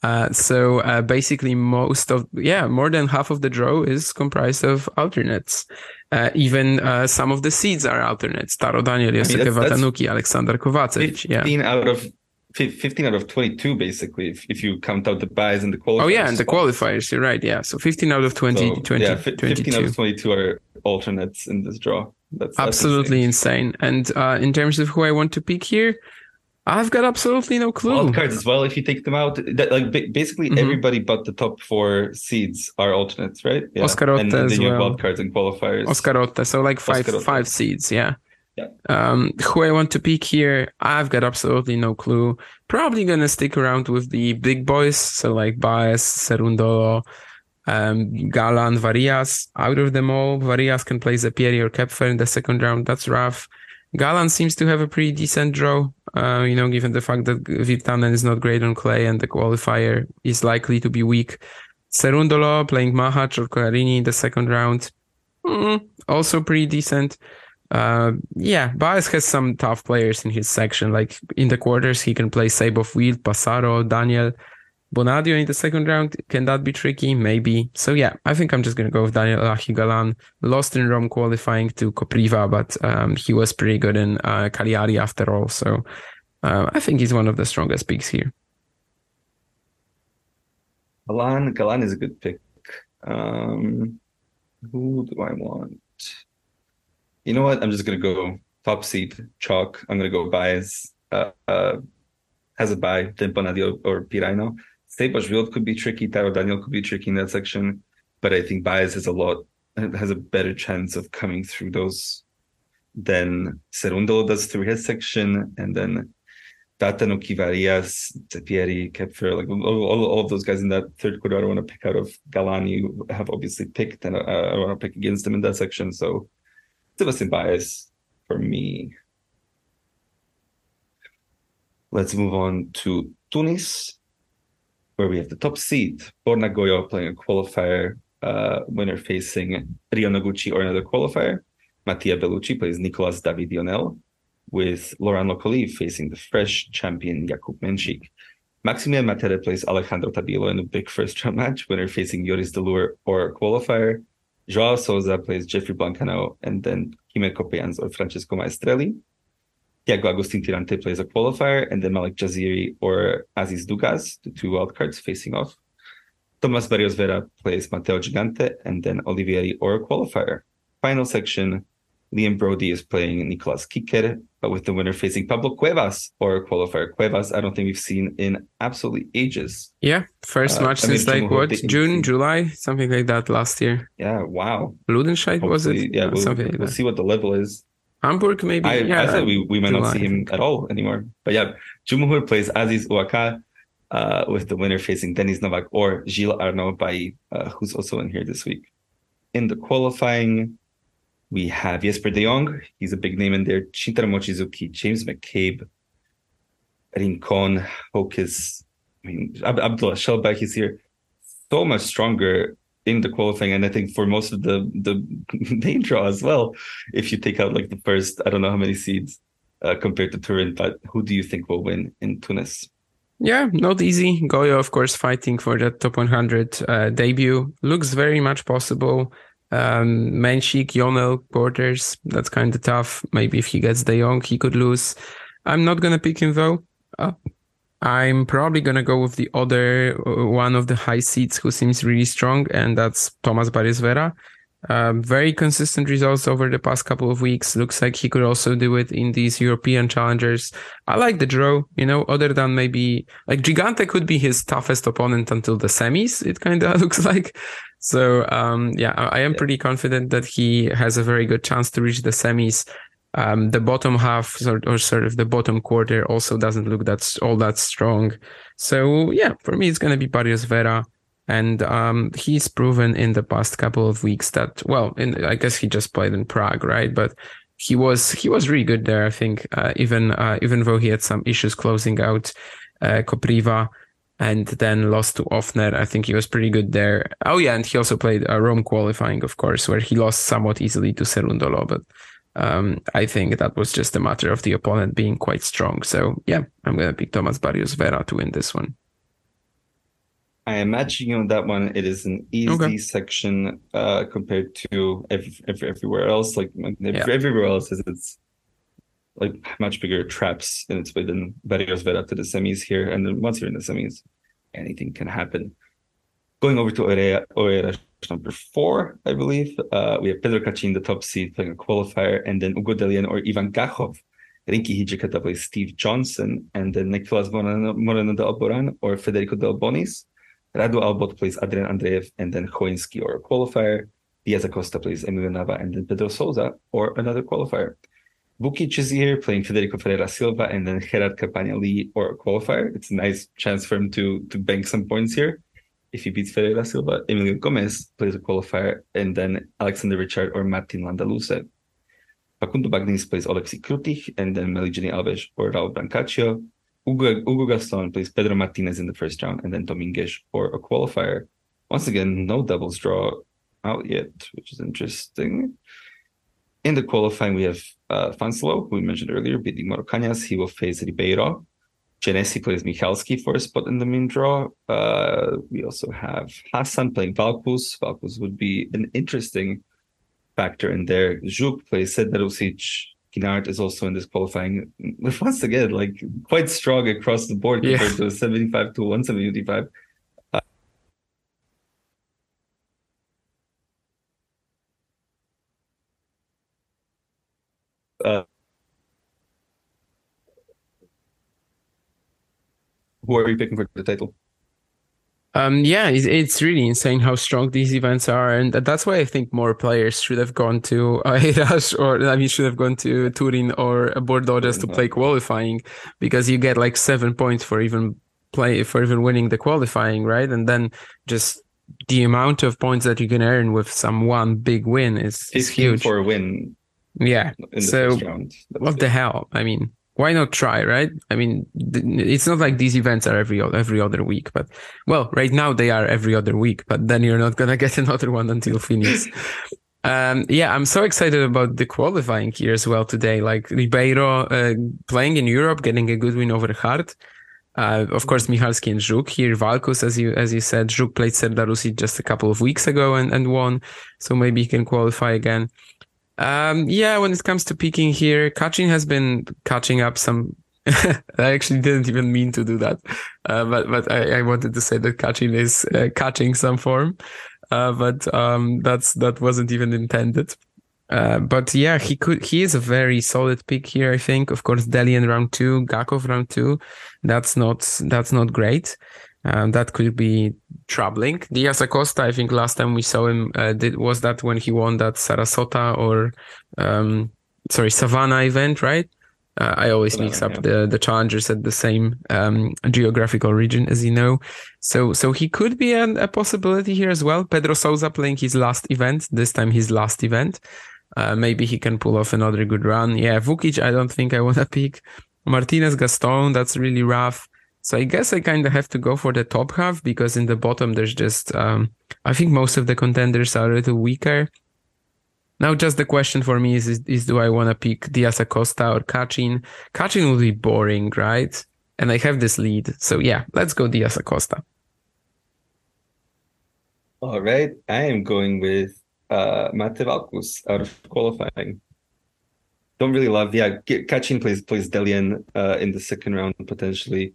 Uh, so uh, basically, most of yeah, more than half of the draw is comprised of alternates. Uh, even uh, some of the seeds are alternates. Taro Daniel, Yosuke Watanuki, Alexander Kovacevic. Yeah, fifteen out of 15 out of 22 basically if, if you count out the byes and the qualifiers oh yeah and the qualifiers you're right yeah so 15 out of 20, so, 20 yeah, 15 22. out of 22 are alternates in this draw that's absolutely that's insane. insane. and uh, in terms of who i want to pick here I've got absolutely no clue. Wild cards as well. If you take them out, that, like basically mm-hmm. everybody but the top four seeds are alternates, right? Yeah. Oscar and, and then you have wild cards and qualifiers. Oscar so like five five seeds, yeah. Yeah. Um, who I want to pick here, I've got absolutely no clue. Probably gonna stick around with the big boys, so like Baez, Cerundolo, um, Galan, Varillas. Out of them all, Varillas can play Zeppieri or Koepfer in the second round. That's rough. Galan seems to have a pretty decent draw, uh, you know, given the fact that Virtanen is not great on clay and the qualifier is likely to be weak. Cerundolo playing Machac or Collarini in the second round, mm, also pretty decent. Uh, yeah, Baez has some tough players in his section. Like in the quarters, he can play Seyboth Wild, Passaro, Daniel. Bonadio in the second round, can that be tricky? Maybe. So yeah, I think I'm just gonna go with Daniel Elahi Galan. Lost in Rome qualifying to Kopriva, but um, he was pretty good in uh, Cagliari after all. So uh, I think he's one of the strongest picks here. Galan, Galan is a good pick. Um, who do I want? You know what? I'm just gonna go top seed chalk. I'm gonna go Baez. Uh, uh, has a bye, then Bonadio or Piraino. Seyboth Wild could be tricky. Taro Daniel could be tricky in that section, but I think Baez has a lot has a better chance of coming through those than Cerundolo does through his section, and then Watanuki, Varillas, Zeppieri, Koepfer, like all, all, all, of those guys in that third quarter. I don't want to pick out of Galani, have obviously picked, and uh, I, I want to pick against them in that section. So Sebastian Baez for me. Let's move on to Tunis where we have the top seed, Borna Gojo playing a qualifier uh, winner facing Rio Noguchi or another qualifier. Mattia Bellucci plays Nicolas David Ionel, with Laurent Lokoli facing the fresh champion Jakub Mensik. Maximilian Marterer plays Alejandro Tabilo in a big first round match, winner facing Joris De Loore or a qualifier. Joao Souza plays Geoffrey Blancaneaux and then Kimmer Coppejans or Francesco Maestrelli. Thiago Agustin Tirante plays a qualifier, and then Malik Jaziri or Aziz Dougaz, the two wildcards facing off. Tomas Barrios Vera plays Matteo Gigante, and then Olivieri or a qualifier. Final section, Liam Broady is playing Nicolas Kicker, but with the winner facing Pablo Cuevas or a qualifier. Cuevas, I don't think we've seen in absolutely ages. Yeah, first uh, match I since like what June, July, something like that last year. Yeah, wow. Ludenscheid was it? Yeah, we'll, something like we'll see what the level is. Hamburg, maybe. I, yeah, I said we, we might July. not see him at all anymore. But yeah, Cumhuriyet plays Aziz Ouaka uh, with the winner facing Denis Novak or Gilles Arnaud Bailly, uh, who's also in here this week. In the qualifying, we have Jesper de Jong. He's a big name in there. Shintaro Mochizuki, James McCabe, Rincon, Hocus. I mean, Abdullah Shelbayh is here. So much stronger in the qualifying, and I think for most of the the <laughs> main draw as well. If you take out like the first, I don't know how many seeds uh, compared to Turin, but who do you think will win in Tunis? Yeah, not easy. Gojo, of course, fighting for that top 100 uh, debut looks very much possible. Um, Mensik, Ionel, Borders, that's kind of tough. Maybe if he gets De Jong, he could lose. I'm not gonna pick him though. Uh, I'm probably gonna go with the other uh, one of the high seats who seems really strong, and that's Thomas Barrios Vera. Um, very consistent results over the past couple of weeks. Looks like he could also do it in these European challengers. I like the draw, you know, other than maybe like Gigante could be his toughest opponent until the semis, it kind of <laughs> looks like. So, um, yeah, I, I am pretty confident that he has a very good chance to reach the semis. Um, the bottom half or sort of the bottom quarter also doesn't look that all that strong. So yeah, for me, it's going to be Barrios Vera. And um, he's proven in the past couple of weeks that, well, in, I guess he just played in Prague, right? But he was he was really good there. I think uh, even uh, even though he had some issues closing out uh, Kopriva and then lost to Ofner, I think he was pretty good there. Oh yeah, and he also played a Rome qualifying, of course, where he lost somewhat easily to Cerundolo. but um, I think that was just a matter of the opponent being quite strong. So yeah, I'm gonna pick Thomas Barrios Vera to win this one. I imagine you on that one. It is an easy okay. section uh, compared to every, every, everywhere else. Like yeah. everywhere else is it's like much bigger traps in its way than Barrios Vera to the semis here. And then once you're in the semis, anything can happen. Going over to Oeiras, Oeiras number four, I believe. Uh, we have Pedro Cachin, the top seed, playing a qualifier, and then Ugo Dellien or Ivan Gakhov. Rinky Hijikata plays Steve Johnson, and then Nicolas Moreno, Moreno de Alboran or Federico Del Bonis. Radu Albot plays Adrian Andreev, and then Choinski or a qualifier. Diaz Acosta plays Emilio Nava, and then Pedro Sousa or another qualifier. Vukic is here playing Federico Ferreira Silva, and then Gerard Campana Lee or a qualifier. It's a nice chance for him to to bank some points here if he beats Ferreira Silva, Emilio Gomez plays a qualifier, and then Alexander Richard or Martin Landaluce. Facundo Bagnis plays Oleksiy Krutykh, and then Meligeni Alves or Raul Brancaccio. Ugo, Hugo Gaston plays Pedro Martinez in the first round, and then Dominguez or a qualifier. Once again, no doubles draw out yet, which is interesting. In the qualifying, we have uh, who we mentioned earlier, beating Moro Cañas. He will face Ribeiro. Genesi plays Michalski for a spot in the main draw. Uh, we also have Hassan playing Valkusz. Valkusz would be an interesting factor in there. Zhuk plays Serdarusic. Kinart is also in this qualifying. <laughs> Once again, like quite strong across the board compared yeah. to 75 to 175. Uh, who are you picking for the title? Um, yeah, it's, it's really insane how strong these events are, and that's why I think more players should have gone to <laughs> Oeiras or I mean should have gone to Turin or Bordeaux just to play qualifying, because you get like seven points for even play for even winning the qualifying, right? And then just the amount of points that you can earn with some one big win is, is huge for a win. Yeah. so what the hell? I mean, why not try right? I mean it's not like these events are every every other week but well right now they are every other week but then you're not gonna <laughs> get another one until Phoenix. <laughs> Um, yeah i'm so excited about the qualifying here as well today. Like ribeiro uh, playing in europe getting a good win over Hardt. Uh, of course, Michalski and Zhuk here. Valkusz, as you as you said, Zhuk played Serdarusic just a couple of weeks ago and, and won, so maybe he can qualify again. Um, yeah, when it comes to picking here, Cachin has been catching up some. <laughs> I actually didn't even mean to do that, uh, but but I, I, wanted to say that Cachin is uh, catching some form, uh, but um, that's that wasn't even intended. Uh, but yeah, he could. He is a very solid pick here. I think. Of course, Dellien round two, Gakhov round two. That's not that's not great. Um, that could be troubling. Diaz Acosta, I think last time we saw him, uh, did, was that when he won that Sarasota or, um, sorry, Savannah event, right? Uh, I always mix up yeah. the, the challengers at the same um, geographical region, as you know. So so he could be an, a possibility here as well. Pedro Sousa playing his last event, this time his last event. Uh, maybe he can pull off another good run. Yeah, Vukic, I don't think I want to <laughs> pick. Martinez Gaston, that's really rough. So I guess I kind of have to go for the top half because in the bottom there's just um, I think most of the contenders are a little weaker. Now, just the question for me is: Is, is do I want to pick Diaz Acosta or Cachin? Cachin will be boring, right? And I have this lead, so yeah, let's go Diaz Acosta. All right, I am going with uh, Mate Valkusz out of qualifying. Don't really love, yeah. Cachin plays plays Dellien uh, in the second round potentially.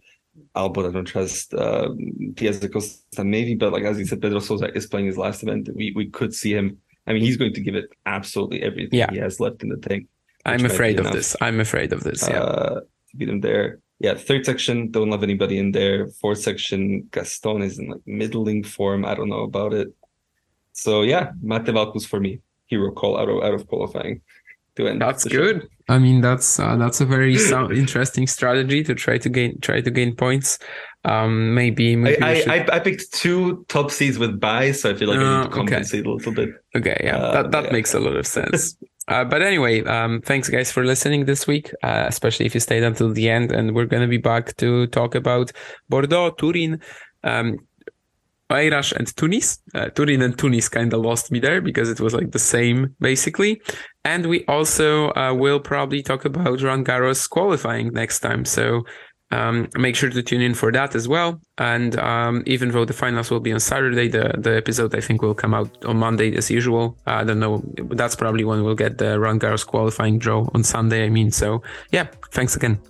Albot, I don't trust uh, Diaz Acosta maybe, but like as you said, Pedro Sousa is playing his last event. We we could see him. I mean, he's going to give it absolutely everything yeah. he has left in the tank. I'm afraid of this. I'm afraid of this. Yeah, uh, to beat him there. Yeah, third section, don't love anybody in there. Fourth section, Gaston is in like middling form. I don't know about it. So yeah, Mate Valkusz for me. Hero call out of out of qualifying to end. That's good. Show. I mean, that's uh, that's a very sound, interesting strategy to try to gain try to gain points. Um, maybe, maybe I, should... I, I picked two top seeds with buys, so I feel like uh, I need to uh, compensate okay. a little bit. Okay, yeah, uh, that that yeah. makes a lot of <laughs> sense. Uh, but anyway, um, thanks guys for listening this week, uh, especially if you stayed until the end. And we're going to be back to talk about Bordeaux, Turin, um, Oeiras and Tunis. Uh, Turin and Tunis kind of lost me there because it was like the same basically. And we also uh, will probably talk about Roland Garros qualifying next time. So um, make sure to tune in for that as well. And um, even though the finals will be on Saturday, the, the episode I think will come out on Monday as usual. I don't know. That's probably when we'll get the Roland Garros qualifying draw on Sunday. I mean, so yeah, thanks again.